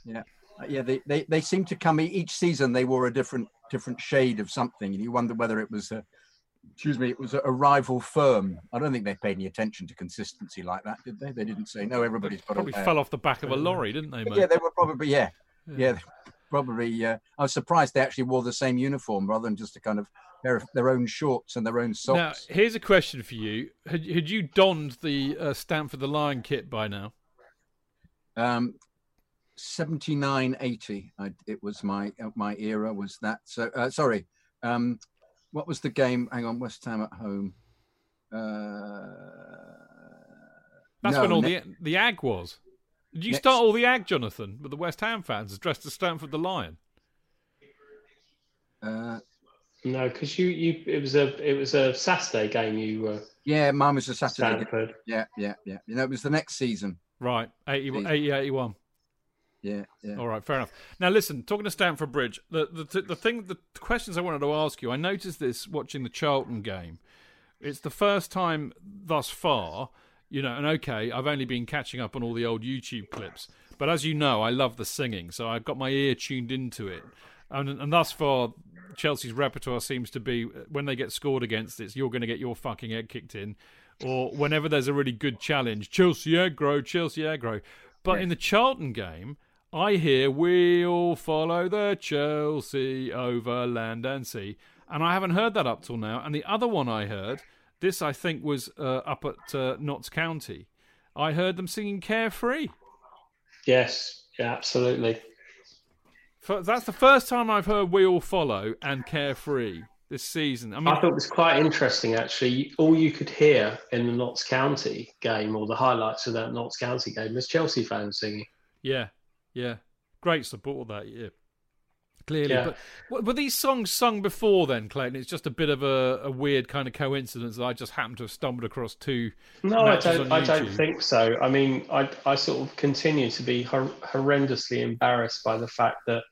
S8: Yeah, uh, yeah. They, they they seem to come each season. They wore a different different shade of something, and you wonder whether it was a excuse me, it was a rival firm. I don't think they paid any attention to consistency like that, did they? They didn't say no. Everybody's got
S6: probably fell off the back of a lorry, didn't they? Mate?
S8: Yeah, they were probably yeah, yeah, yeah probably. Uh, I was surprised they actually wore the same uniform rather than just a kind of their their own shorts and their own socks.
S6: Now, here's a question for you: Had, had you donned the uh, Stamford the Lion kit by now?
S8: Um, 79 80 it was my uh, my era was that so uh, sorry um what was the game? Hang on west ham at home. Uh
S6: that's no, when all ne- the the ag was. Did you next... start all the ag jonathan with the west ham fans dressed as Stamford the lion?
S8: Uh
S7: no because you you it was a it was a saturday game you were
S8: yeah mine was a saturday Stamford. yeah yeah yeah. You know it was the next season.
S6: Right 80, 80 81
S8: yeah, yeah.
S6: All right, fair enough. Now, listen, talking to Stamford Bridge, the the the thing, the questions I wanted to ask you. I noticed this watching the Charlton game. It's the first time thus far, you know, and okay, I've only been catching up on all the old YouTube clips, but as you know, I love the singing, so I've got my ear tuned into it. And, and thus far, Chelsea's repertoire seems to be when they get scored against, it's you're going to get your fucking head kicked in, or whenever there's a really good challenge, Chelsea aggro, Chelsea aggro. But in the Charlton game, I hear we'll follow the Chelsea over land and sea. And I haven't heard that up till now. And the other one I heard, this I think was uh, up at uh, Notts County, I heard them singing Carefree.
S7: Yes, yeah, absolutely.
S6: For, that's the first time I've heard "We All Follow and Carefree this season. I mean,
S7: I thought it was quite interesting actually. All you could hear in the Notts County game or the highlights of that Notts County game was Chelsea fans singing.
S6: Yeah, yeah, great support of that. Yeah, clearly. Yeah. But were these songs sung before then, Clayton? It's just a bit of a, a weird kind of coincidence that I just happened to have stumbled across two.
S7: No, I don't. I don't think so. I mean, I I sort of continue to be hor- horrendously embarrassed by the fact that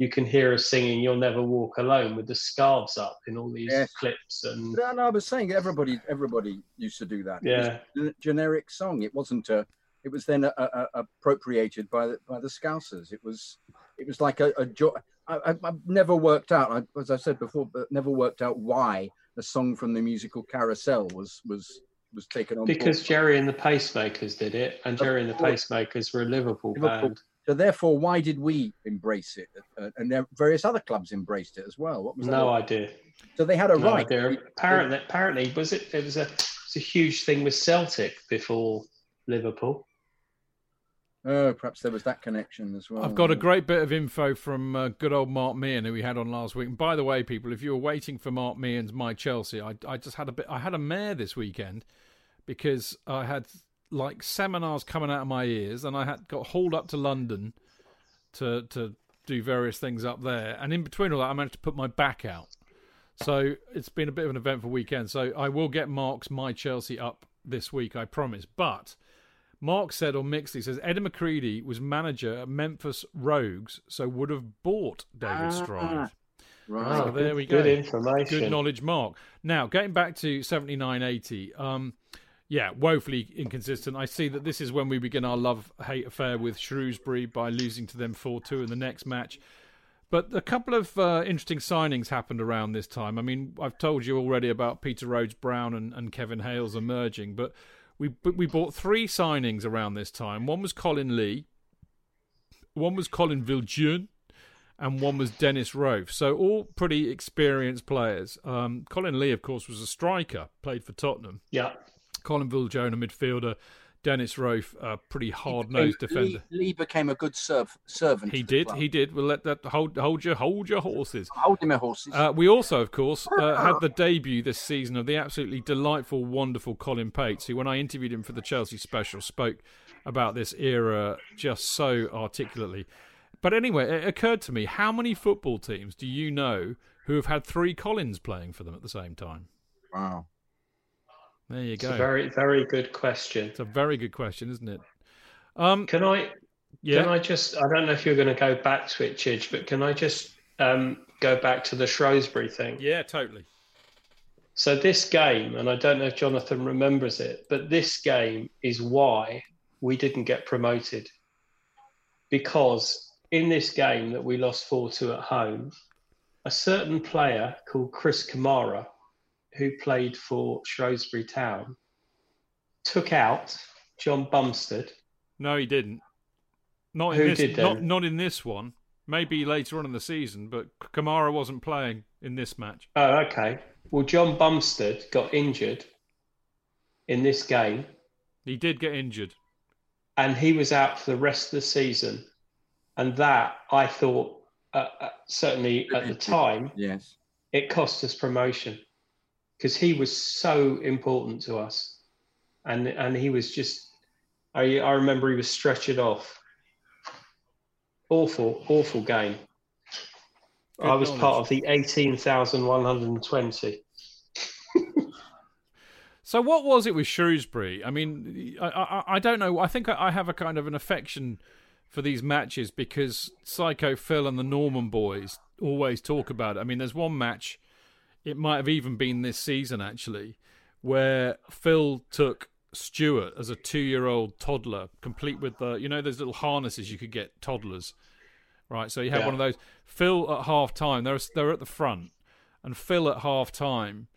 S7: you can hear us singing "You'll Never Walk Alone" with the scarves up in all these
S8: Yes.
S7: clips, and
S8: No, no, I was saying everybody everybody used to do that. It was
S7: Yeah.
S8: a generic song. It wasn't a. It was then a, a, a- appropriated by the by the Scousers. It was it was like a, a joy. I, I've never worked out, I, as I said before, but never worked out why a song from the musical Carousel was was was taken on board.
S7: because Gerry and the Pacemakers did it, and Gerry and the. Pacemakers were a Liverpool,
S8: Liverpool.
S7: band.
S8: So therefore, why did we embrace it? Uh, and various other clubs embraced it as well. What was?
S7: No idea.
S8: So they had a
S7: No
S8: right.
S7: idea. Apparently, apparently, was it? It was a it's a huge thing with Celtic before Liverpool.
S8: Oh, perhaps there was that connection as well.
S6: I've got a great bit of info from uh, good old Mark Meehan who we had on last week. And by the way, people, if you were waiting for Mark Meehan's My Chelsea, I, I just had a bit. I had a mare this weekend because I had like seminars coming out of my ears, and I had got hauled up to London to to do various things up there. And in between all that, I managed to put my back out. So it's been a bit of an eventful weekend. So I will get Mark's My Chelsea up this week, I promise. But Mark said on Mixed, he says Eddie McCreadie was manager at Memphis Rogues, so would have bought David Stride.
S8: Right.
S6: So there
S7: good-
S6: we go.
S7: good information.
S6: Good knowledge, Mark. Now, getting back to 7980, um, yeah, woefully inconsistent. I see that this is when we begin our love hate affair with Shrewsbury by losing to them 4 2 in the next match. But a couple of uh, interesting signings happened around this time. I mean, I've told you already about Peter Rhoades-Brown and, and Kevin Hales emerging, but we we bought three signings around this time. One was Colin Lee, one was Colin Viljoen, and one was Dennis Rofe. So all pretty experienced players. Um, Colin Lee, of course, was a striker, played for Tottenham.
S7: Yeah.
S6: Colin Viljoen, a midfielder. Dennis Rofe, a pretty hard-nosed defender.
S8: Lee, Lee became a good serv- servant.
S6: He did.
S8: club.
S6: He did. We'll let that hold hold your hold your horses.
S8: Hold him, horses.
S6: Uh, we also, of course, uh, had the debut this season of the absolutely delightful, wonderful Colin Pates, who, when I interviewed him for the Chelsea special, spoke about this era just so articulately. But anyway, it occurred to me how many football teams do you know who have had three Collins playing for them at the same time?
S8: Wow.
S6: There you
S7: It's
S6: go.
S7: a very, very good question.
S6: It's a very good question, isn't it? Um,
S7: Can I?
S6: yeah.
S7: Can I just? I don't know if you're going to go back to it, Chidge, but can I just um, go back to the Shrewsbury thing?
S6: Yeah, totally.
S7: So this game, and I don't know if Jonathan remembers it, but this game is why we didn't get promoted. Because in this game that we lost 4 2 at home, a certain player called Chris Kamara, who played for Shrewsbury Town, took out John Bumstead.
S6: No, he didn't. Not in
S7: Who
S6: this.
S7: did
S6: not
S7: then?
S6: not in this one. Maybe later on in the season, but Kamara wasn't playing in this match.
S7: Oh, okay. Well, John Bumstead got injured in this game,
S6: He did get injured.
S7: and he was out for the rest of the season. And that, I thought, uh, uh, certainly at the time,
S8: Yes.
S7: it cost us promotion because he was so important to us, and and he was just. I I remember he was stretchered off. Awful, awful game.
S6: Good
S7: I was part of the eighteen thousand one hundred and twenty.
S6: So what was it with Shrewsbury? I mean, I I, I don't know. I think I, I have a kind of an affection for these matches because Psycho Phil and the Norman boys always talk about it. I mean, there's one match, it might have even been this season actually, where Phil took Stuart as a two-year-old toddler, complete with the you know those little harnesses you could get toddlers, right? So you have
S7: Yeah.
S6: one of those. Phil at half time, they're they're at the front, and Phil at half time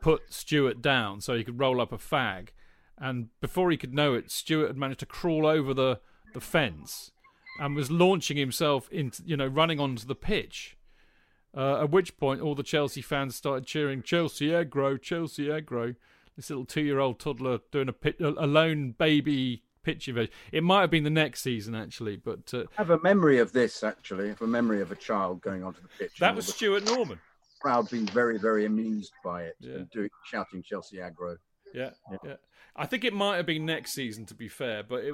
S6: put Stuart down so he could roll up a fag. And before he could know it, Stuart had managed to crawl over the, the fence and was launching himself into, you know, running onto the pitch. Uh, at which point, all the Chelsea fans started cheering, Chelsea aggro, Chelsea aggro. This little two year old toddler doing a, pit, a lone baby pitch invasion. It might have been the next season, actually, but uh,
S8: I have a memory of this actually. I have a memory of a child going onto the pitch.
S6: that was Stuart Norman.
S8: crowd being very, very amused by it
S6: Yeah.
S8: and doing, shouting Chelsea aggro.
S6: Yeah, yeah. I think it might have been next season, to be fair, but it,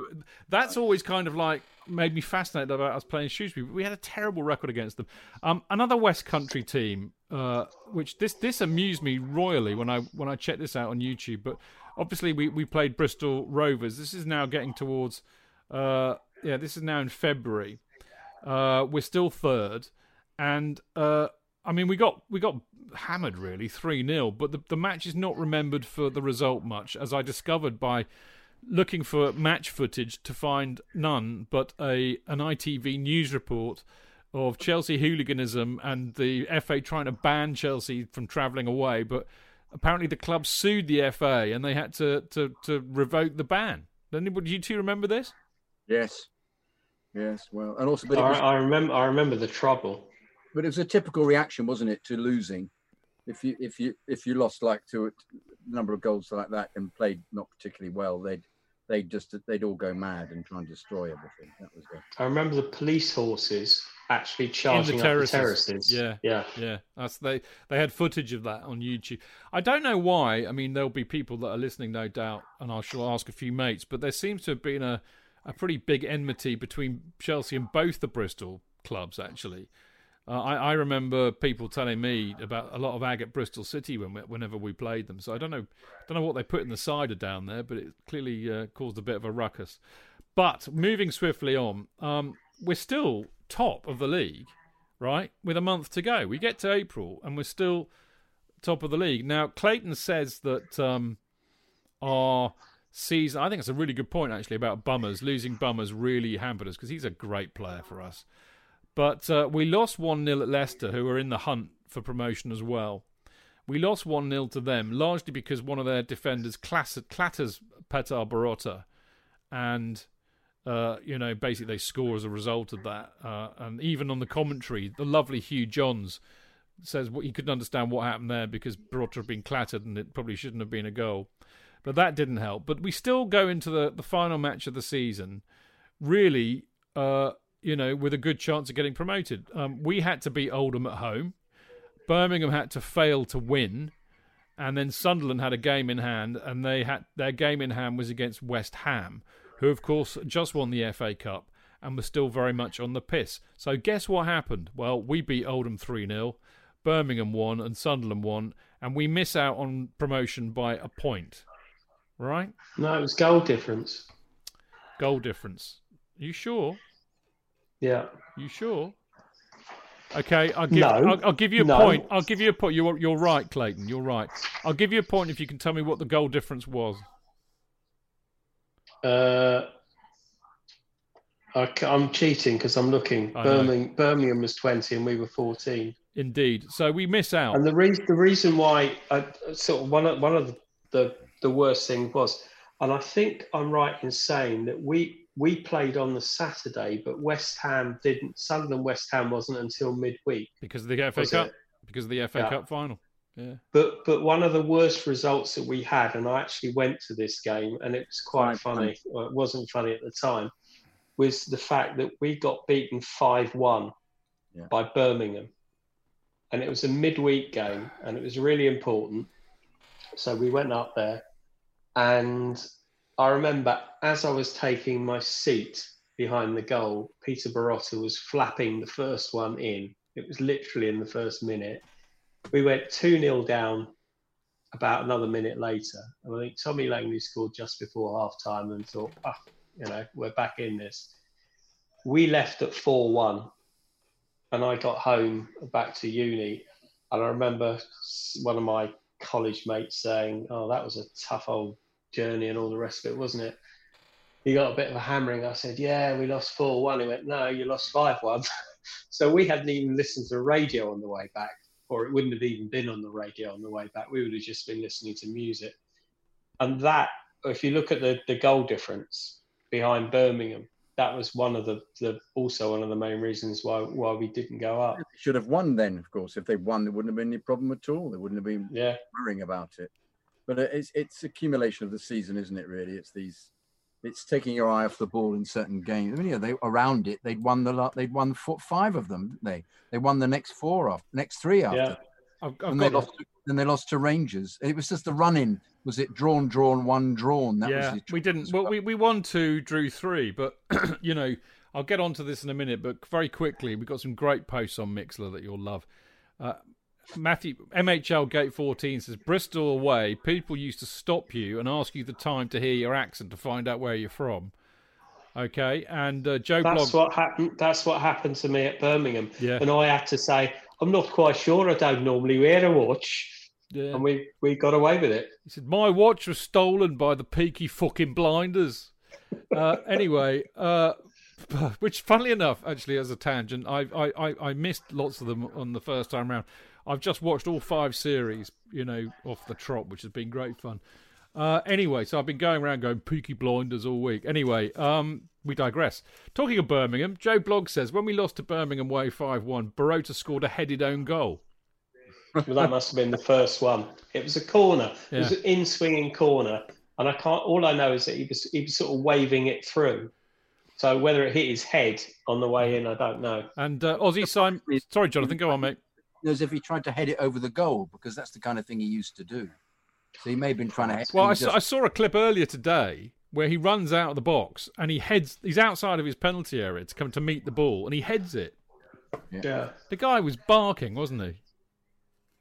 S6: that's always kind of like made me fascinated about us playing Shrewsbury. We had a terrible record against them. Um, another West Country team, uh, which this this amused me royally when I when I checked this out on YouTube. But obviously, we we played Bristol Rovers. This is now getting towards, uh, yeah, this is now in February. Uh, we're still third, and uh, I mean we got we got hammered really three 0 but the the match is not remembered for the result much, as I discovered by looking for match footage to find none but a an ITV news report of Chelsea hooliganism and the FA trying to ban Chelsea from travelling away, but apparently the club sued the FA and they had to to, to revoke the ban. Did you two remember this?
S8: Yes, yes. Well, and also, but
S7: I,
S8: was,
S7: I remember. I remember the trouble.
S8: But it was a typical reaction, wasn't it, to losing? If you if you if you lost like to a number of goals like that and played not particularly well, they'd they'd just they'd all go mad and try and destroy everything. That was it.
S7: I remember the police horses actually charging
S6: the
S7: up the terraces.
S6: Yeah,
S7: yeah,
S6: yeah. That's they. They had footage of that on YouTube. I don't know why. I mean, there'll be people that are listening, no doubt, and I shall ask a few mates. But there seems to have been a a pretty big enmity between Chelsea and both the Bristol clubs. Actually, uh, I, I remember people telling me about a lot of ag at Bristol City when we, whenever we played them. So I don't know, don't know what they put in the cider down there, but it clearly uh, caused a bit of a ruckus. But moving swiftly on, um, we're still top of the league, right? With a month to go, we get to April and we're still top of the league. Now Clayton says that um, our season. I think it's a really good point actually about Bummers losing. Bummers really hampered us because he's a great player for us. But uh, we lost 1 0 at Leicester, who were in the hunt for promotion as well. We lost 1 0 to them, largely because one of their defenders clatters Petar Borota. And, uh, you know, basically they score as a result of that. Uh, and even on the commentary, the lovely Hugh Johns says well, he couldn't understand what happened there because Borota had been clattered and it probably shouldn't have been a goal. But that didn't help. But we still go into the, the final match of the season, really. Uh, you know, with a good chance of getting promoted. Um, we had to beat Oldham at home. Birmingham had to fail to win, and then Sunderland had a game in hand, and they had their game in hand was against West Ham, who of course just won the FA Cup and were still very much on the piss. So guess what happened? Well, we beat Oldham three 0 Birmingham won, and Sunderland won, and we miss out on promotion by a point. Right?
S7: No, it was goal difference.
S6: Goal difference. Are you sure?
S7: Yeah.
S6: You sure? Okay, I'll give
S7: No.
S6: I'll, I'll give you a
S7: No.
S6: point. I'll give you a point. You're you're right, Clayton. You're right. I'll give you a point if you can tell me what the goal difference was.
S7: Uh, I, am cheating because I'm looking. Birmingham, Birmingham was 20 and we were 14.
S6: Indeed. So we miss out.
S7: And the reason the reason why I sort of one of one of the, the the worst thing was, and I think I'm right in saying that we we played on the Saturday, but West Ham didn't. Sunderland West Ham wasn't until midweek.
S6: because of the FA Cup.
S7: it?
S6: Because of the FA
S7: Yeah.
S6: Cup final. Yeah.
S7: But but one of the worst results that we had, and I actually went to this game, and it was quite
S8: Quite
S7: funny. Well, it wasn't funny at the time. Was the fact that we got beaten five one
S8: Yeah.
S7: by Birmingham, and it was a midweek game, and it was really important. So we went up there, and I remember as I was taking my seat behind the goal, Peter Borota was flapping the first one in. It was literally in the first minute. We went 2 0 down about another minute later. And I think Tommy Langley scored just before half time and thought, ah, you know, we're back in this. We left at 4 1 and I got home back to uni. And I remember one of my college mates saying, oh, that was a tough old journey and all the rest of it, wasn't it? He got a bit of a hammering. I said, yeah, we lost 4 1. He went, no, you lost 5 1. so we hadn't even listened to the radio on the way back or it wouldn't have even been on the radio on the way back. We would have just been listening to music. And that, if you look at the, the goal difference behind Birmingham, that was one of the, the also one of the main reasons why why we didn't go up.
S8: Should have won then, of course. If they won, there wouldn't have been any problem at all. There wouldn't have been
S7: Yeah,
S8: worrying about it. But it's it's accumulation of the season, isn't it? Really, it's these. It's taking your eye off the ball in certain games. I mean, you know, they around it. They'd won the lot. They'd won four, five of them, didn't they? They won the next four off, next three after.
S7: yeah.
S6: I've, I've
S8: and they lost. Then they lost to Rangers. It was just the run-in. Was it drawn, drawn, one drawn? That
S6: yeah,
S8: was
S6: we didn't. Well, we, we won two, drew three, but you know, I'll get onto this in a minute. But very quickly, we've got some great posts on Mixlr that you'll love. Uh, Matthew MHL Gate 14 says Bristol away. People used to stop you and ask you the time to hear your accent to find out where you're from. Okay, and uh, Joe
S7: That's
S6: Blog.
S7: what happened. That's what happened to me at Birmingham.
S6: Yeah.
S7: And I had to say, I'm not quite sure. I don't normally wear a watch,
S6: Yeah.
S7: and we we got away with it.
S6: He said, My watch was stolen by the peaky fucking blinders. Uh, anyway, uh, which, funnily enough, actually, as a tangent, I, I, I, I missed lots of them on the first time round. I've just watched all five series, you know, off the trot, which has been great fun. Uh, anyway, so I've been going around going peaky blinders all week. Anyway, um, we digress. Talking of Birmingham, Joe Blogg says when we lost to Birmingham way 5 1, Borota scored a headed own goal.
S7: Well, that must have been the first one. It was a corner. It was an in swinging corner, and I can't. All I know is that he was he was sort of waving it through. So whether it hit his head on the way in, I don't know.
S6: And uh, Aussie Simon. Sorry, Jonathan, go on, mate.
S8: As if he tried to head it over the goal because that's the kind of thing he used to do. So he may have been trying to head.
S6: Well,
S8: he
S6: I saw,
S8: just-
S6: I saw a clip earlier today where he runs out of the box and he heads. He's outside of his penalty area to come to meet the ball, and he heads it.
S7: Yeah.
S6: The guy was barking, wasn't he?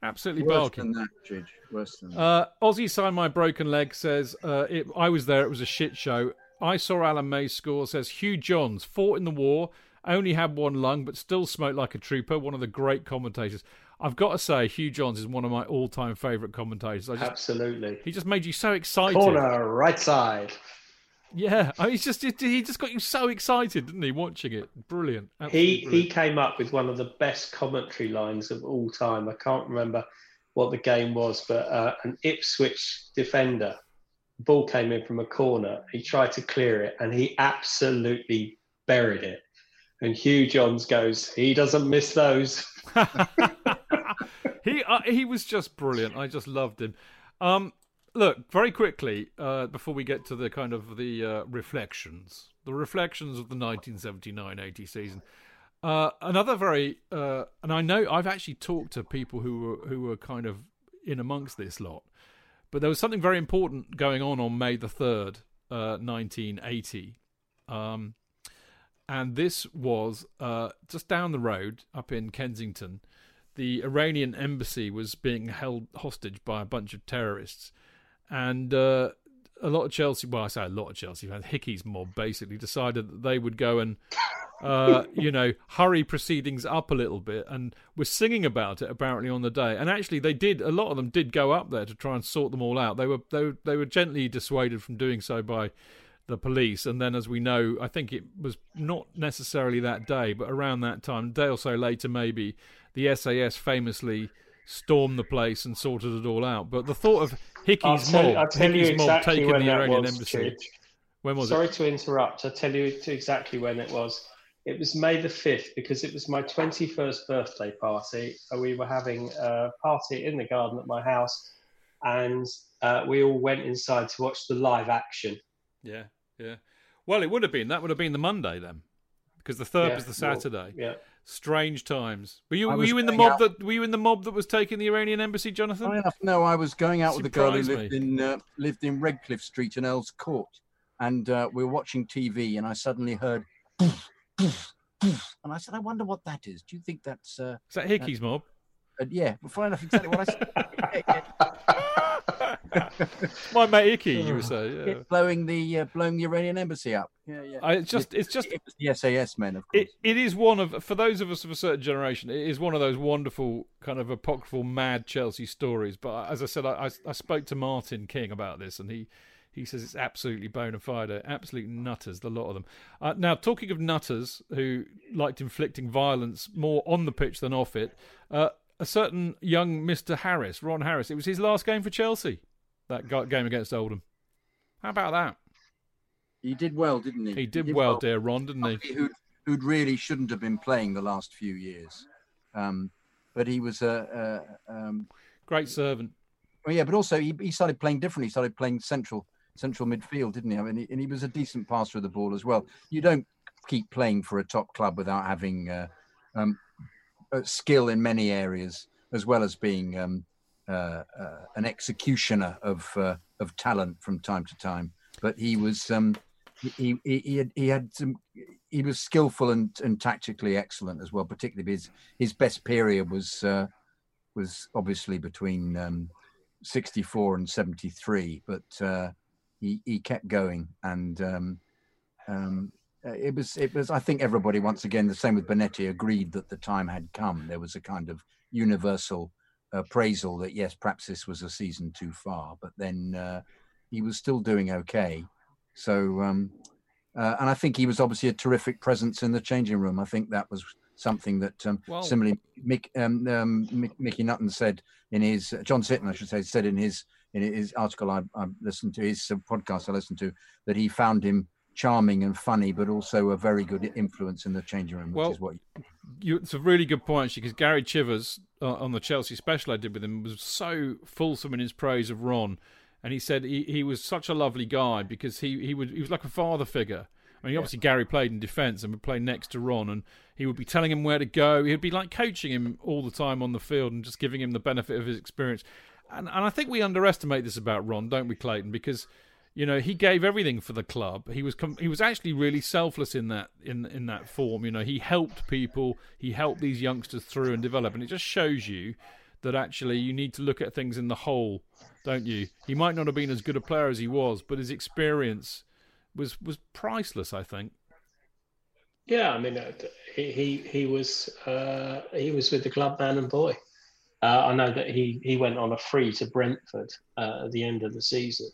S6: Absolutely
S8: Worse
S6: barking.
S8: than that, Chidge. Worse than that.
S6: Uh, Aussie signed my broken leg says uh, it, I was there. It was a shit show. I saw Alan May score. Says Hugh Johns fought in the war, only had one lung, but still smoked like a trooper. One of the great commentators. I've got to say, Hugh Johns is one of my all-time favourite commentators. Just,
S7: Absolutely.
S6: he just made you so excited.
S7: Corner, right side.
S6: Yeah, I mean, he's just he just got you so excited, didn't he? Watching it, brilliant.
S7: He
S6: Absolutely
S7: he
S6: brilliant.
S7: came up with one of the best commentary lines of all time. I can't remember what the game was, but uh, an Ipswich defender, ball came in from a corner. He tried to clear it, and he absolutely buried it. And Hugh Johns goes, he doesn't miss those.
S6: he uh, he was just brilliant. I just loved him. Um, look, very quickly uh, before we get to the kind of the uh, reflections, the reflections of the 1979-80 season. Uh, another very, uh, and I know I've actually talked to people who were who were kind of in amongst this lot, but there was something very important going on on May the third, uh, 1980. Um, and this was uh, just down the road up in Kensington. The Iranian embassy was being held hostage by a bunch of terrorists, and uh, a lot of Chelsea, well, I say a lot of Chelsea fans, Hickey's mob basically decided that they would go and, uh, you know, hurry proceedings up a little bit, and were singing about it apparently on the day. And actually, they did. A lot of them did go up there to try and sort them all out. They were they were, they were gently dissuaded from doing so by the police. And then, as we know, I think it was not necessarily that day, but around that time, a day or so later, maybe the SAS famously stormed the place and sorted it all out. But the thought of Hickey's
S7: tell,
S6: mob,
S7: I'll tell you
S6: Hickey's mob
S7: exactly
S6: taking the Iranian
S7: was.
S6: embassy.
S7: Chidge.
S6: When was
S7: Sorry
S6: it?
S7: to interrupt. I'll tell you exactly when it was. It was May the 5th because it was my 21st birthday party. Uh, We were having a party in the garden at my house and uh, we all went inside to watch the live action.
S6: Yeah, yeah. Well, it would have been. That would have been the Monday then, because the third
S7: Yeah,
S6: was the
S7: well,
S6: Saturday.
S7: yeah.
S6: Strange times. Were you
S8: I
S6: were you in the mob
S8: out-
S6: that were you in the mob that was taking the Iranian embassy, Jonathan?
S8: Enough, no, I was going out with a girl who lived in uh, lived in Redcliffe Street in Earl's Court, and uh, we were watching TV, and I suddenly heard, poof, poof, poof, and I said, "I wonder what that is. Do you think that's?" Uh,
S6: Is that Hickey's mob?
S8: uh, yeah, but funny enough, exactly what I said.
S6: My mate Hickey, you would say. Yeah.
S8: Yeah, blowing the uh, blowing the Iranian embassy up. Yeah, yeah.
S6: I, it's just it's just
S8: it was the SAS men, of course.
S6: it, it is one of for those of us of a certain generation it is one of those wonderful kind of apocryphal mad chelsea stories but as i said i, I, I spoke to martin king about this and he he says it's absolutely bona fide absolute nutters the lot of them uh, now talking of nutters who liked inflicting violence more on the pitch than off it uh, a certain young mr harris ron harris it was his last game for chelsea that game against oldham how about that
S8: He did well, didn't he?
S6: he did well dear ron didn't he
S8: Who'd, who'd really shouldn't have been playing the last few years, um, but he was a. Uh, um,
S6: great servant
S8: well, yeah, but also he, he started playing differently. He started playing central central midfield, didn't he? I mean, he, and he was a decent passer of the ball as well. You don't keep playing for a top club without having uh, um, uh, skill in many areas, as well as being um, an executioner of uh, of talent from time to time. But he was um, he, he he had he had some he was skillful and, and tactically excellent as well. Particularly his his best period was uh, was obviously between um, 64 and 73, but uh, he he kept going and um, um, uh, it was it was. I think everybody once again the same with Bonetti agreed that the time had come. There was a kind of universal appraisal that yes, perhaps this was a season too far, but then uh, he was still doing okay. So, um, uh, and I think he was obviously a terrific presence in the changing room. I think that was something that um, well, similarly Mick, um, um, Mickey Nutton said in his John Sitton, I should say, said in his in his article I, I listened to his podcast I listened to that he found him charming and funny, but also a very good influence in the changing room, which well, is what
S6: you, it's a really good point actually, because Gary Chivers uh, on the Chelsea special I did with him was so fulsome in his praise of Ron, and he said he, he was such a lovely guy because he he would he was like a father figure. I mean, obviously Gary played in defence and would play next to Ron, and he would be telling him where to go. He'd be like coaching him all the time on the field and just giving him the benefit of his experience. And and I think we underestimate this about Ron, don't we, Clayton? Because you know, he gave everything for the club. He was com- he was actually really selfless in that in in that form. You know, he helped people. He helped these youngsters through and develop, and it just shows you that actually you need to look at things in the whole, don't you? He might not have been as good a player as he was, but his experience was was priceless. I think.
S7: Yeah, I mean, uh, he he, he was uh, he was with the club man and boy. Uh, I know that he he went on a free to Brentford uh, at the end of the season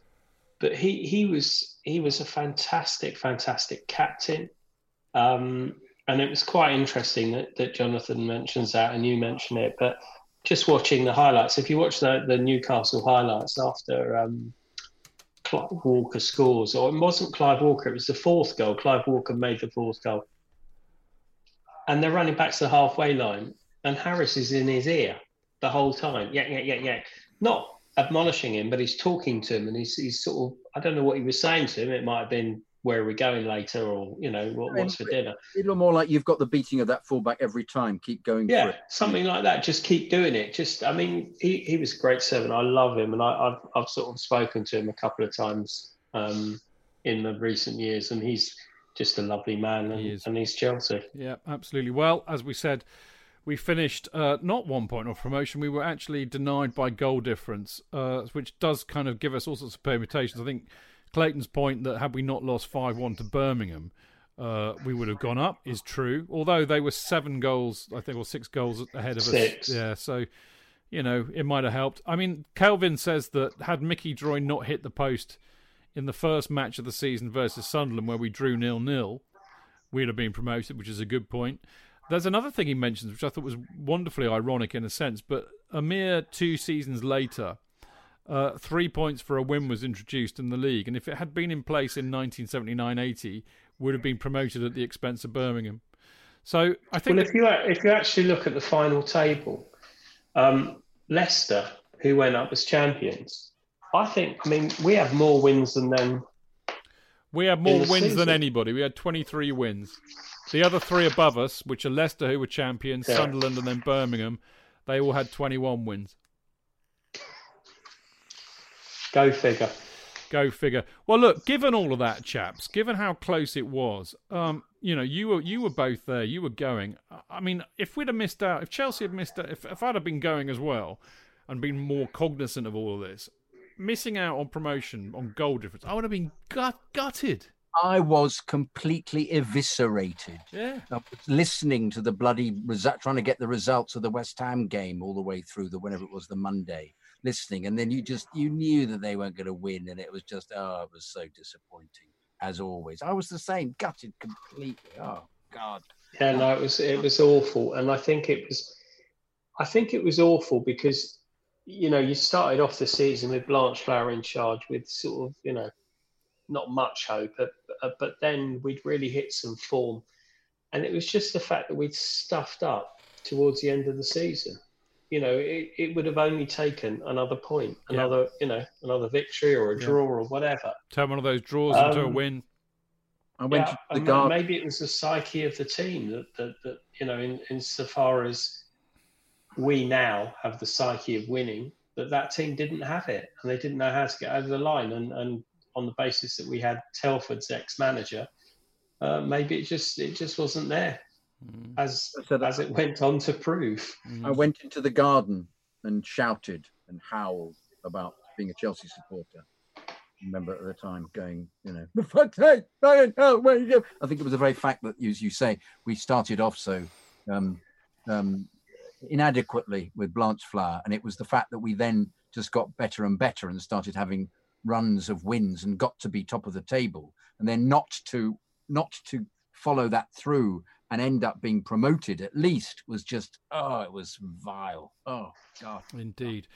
S7: but he he was he was a fantastic, fantastic captain. Um, and it was quite interesting that, that Jonathan mentions that and you mention it. But just watching the highlights, if you watch the, the Newcastle highlights after um, Clive Walker scores, or it wasn't Clive Walker, it was the fourth goal. Clive Walker made the fourth goal. And they're running back to the halfway line, and Harris is in his ear the whole time. Yeah, yeah, yeah, yeah. Not admonishing him, but he's talking to him, and he's he's sort of I don't know what he was saying to him. It might have been where are we going later, or you know what, what's for dinner.
S8: A little more like you've got the beating of that fullback every time. Keep going.
S7: Yeah, something like that. Just keep doing it. Just I mean, he, he was a great servant. I love him, and I, have I've sort of spoken to him a couple of times um, in the recent years, and he's just a lovely man, and, he and he's Chelsea.
S6: Yeah, absolutely. Well, as we said we finished uh, not one point off promotion. We were actually denied by goal difference, uh, which does kind of give us all sorts of permutations. I think Clayton's point that had we not lost 5 1 to Birmingham, uh, we would have gone up is true. Although they were seven goals, I think, or six goals ahead of
S7: six.
S6: us. Yeah, so, you know, it might have helped. I mean, Kelvin says that had Mickey Droy not hit the post in the first match of the season versus Sunderland, where we drew nil nil, we'd have been promoted, which is a good point. There's another thing he mentions, which I thought was wonderfully ironic in a sense, but a mere two seasons later, uh, three points for a win was introduced in the league, and if it had been in place in 1979-80, would have been promoted at the expense of Birmingham. So I think.
S7: Well, if you if you actually look at the final table, um, Leicester, who went up as champions, I think. I mean, we have more wins than them.
S6: We have more wins season. than anybody. We had 23 wins. The other three above us, which are Leicester, who were champions, yeah. Sunderland, and then Birmingham, they all had 21 wins.
S7: Go figure.
S6: Go figure. Well, look, given all of that, chaps, given how close it was, um, you know, you were you were both there. You were going. I mean, if we'd have missed out, if Chelsea had missed out, if, if I'd have been going as well, and been more cognizant of all of this, missing out on promotion on goal difference, I would have been gut, gutted.
S8: I was completely eviscerated.
S6: Yeah.
S8: I was listening to the bloody result, trying to get the results of the West Ham game all the way through the whenever it was the Monday, listening, and then you just you knew that they weren't going to win, and it was just oh, it was so disappointing as always. I was the same, gutted completely. Oh God.
S7: Yeah, no, it was it was awful, and I think it was, I think it was awful because, you know, you started off the season with Blanchflower in charge with sort of you know not much hope, but, uh, but then we'd really hit some form. And it was just the fact that we'd stuffed up towards the end of the season. You know, it, it would have only taken another point, another, yeah. you know, another victory or a yeah. draw or whatever.
S6: Turn one of those draws um, into a win.
S8: I went yeah, to the guard.
S7: Maybe it was the psyche of the team that, that, that you know, in, insofar as we now have the psyche of winning, that that team didn't have it and they didn't know how to get over the line. And, and on the basis that we had Telford's ex-manager, uh, maybe it just it just wasn't there, mm. as so that, as it went on to prove.
S8: Mm. I went into the garden and shouted and howled about being a Chelsea supporter. I remember at the time going, you know, for fuck's sake, Ryan, where you go? I think it was the very fact that, as you say, we started off so um, um, inadequately with Blanchflower, and it was the fact that we then just got better and better and started having runs of wins and got to be top of the table, and then not to not to follow that through and end up being promoted at least was just oh it was vile. Oh god.
S6: Indeed.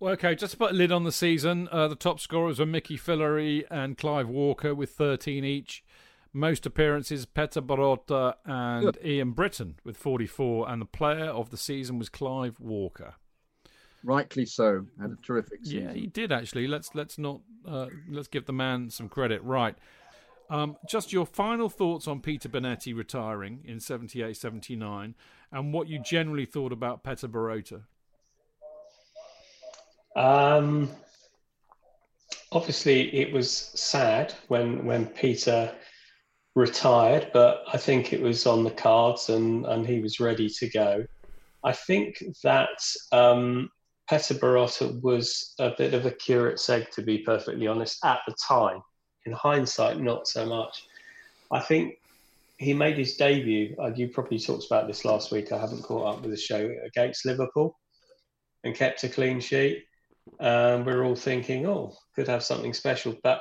S6: Well okay just to put a lid on the season uh, the top scorers were mickey fillery and clive walker with 13 each. Most appearances peter Borota and Good. ian britton with 44 and the player of the season was clive walker
S8: rightly so. Had a terrific season
S6: yeah he did actually. Let's let's not uh, let's give the man some credit. Right. Um, just your final thoughts on Peter Bonetti retiring in 78 79 and what you generally thought about Peter Borota.
S7: Um, obviously, it was sad when, when Peter retired, but I think it was on the cards and, and he was ready to go. I think that um, Peter Borota was a bit of a curate's egg, to be perfectly honest, at the time in hindsight, not so much. I think he made his debut. You probably talked about this last week. I haven't caught up with the show against Liverpool and kept a clean sheet. Um, we're all thinking, oh, could have something special. But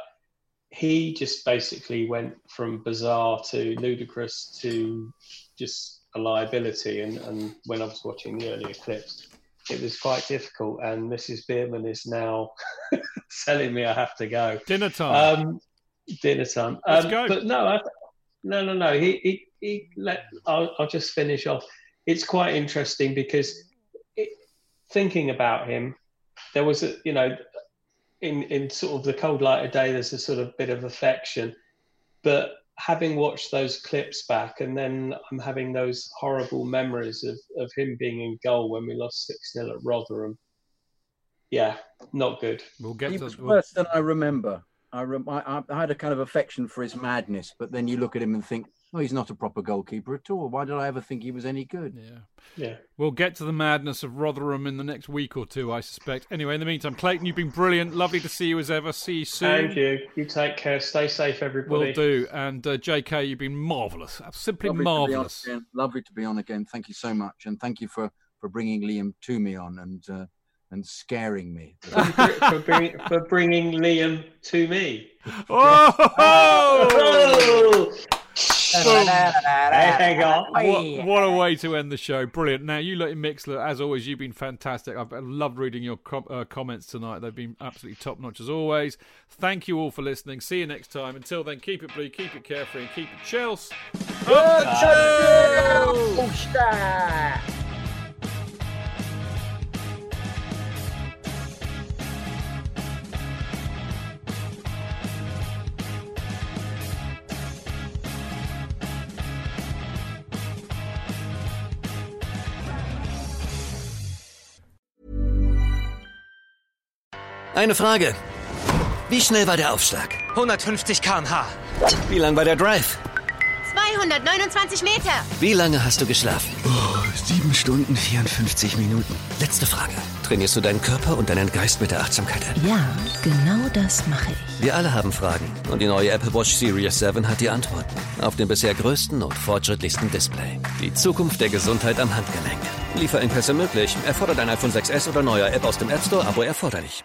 S7: he just basically went from bizarre to ludicrous to just a liability. And, and when I was watching the earlier clips, it was quite difficult. And Mrs. Beerman is now telling me I have to go.
S6: Dinner time. Um,
S7: dinner time.
S6: Let's um, go.
S7: But no, I, no, no, no. He, he, he let. I'll, I'll just finish off. It's quite interesting because it, thinking about him, there was a, you know, in in sort of the cold light of day, there's a sort of bit of affection, but having watched those clips back, and then I'm having those horrible memories of of him being in goal when we lost six 0 at Rotherham. Yeah, not good.
S6: We'll get
S8: he
S6: to,
S8: was worse than I remember. I, rem- I, I, had a kind of affection for his madness, but then you look at him and think, oh, he's not a proper goalkeeper at all. Why did I ever think he was any good?
S6: Yeah.
S7: Yeah.
S6: We'll get to the madness of Rotherham in the next week or two, I suspect. Anyway, in the meantime, Clayton, you've been brilliant. Lovely to see you as ever. See you soon.
S7: Thank you. You take care. Stay safe, everybody.
S6: Will do. And uh, JK, you've been marvellous. Simply
S8: Lovely
S6: marvellous.
S8: To Lovely to be on again. Thank you so much. And thank you for, for bringing Liam to me on. And. Uh, and scaring me.
S7: for, bring, for, bringing Liam to me.
S6: Oh!
S7: oh!
S6: What, what, a way to end the show. Brilliant. Now, you look Mixlr, as always, you've been fantastic. I've loved reading your com- uh, comments tonight. They've been absolutely top notch as always. Thank you all for listening. See you next time. Until then, keep it blue, keep it carefree, and keep it Chelsea. Up
S1: Eine Frage. Wie schnell war der Aufschlag?
S2: 150 km/h.
S1: Wie lang war der Drive?
S3: 229 Meter.
S1: Wie lange hast du geschlafen?
S4: Oh, sieben Stunden 54 Minuten.
S1: Letzte Frage. Trainierst du deinen Körper und deinen Geist mit der Achtsamkeit-App?
S5: Ja, genau das mache ich.
S1: Wir alle haben Fragen und die neue Apple Watch Series 7 hat die Antworten. Auf dem bisher größten und fortschrittlichsten Display. Die Zukunft der Gesundheit am Handgelenk. Lieferengpässe möglich. Erfordert ein iPhone 6s oder neuer App aus dem App Store, Abo erforderlich.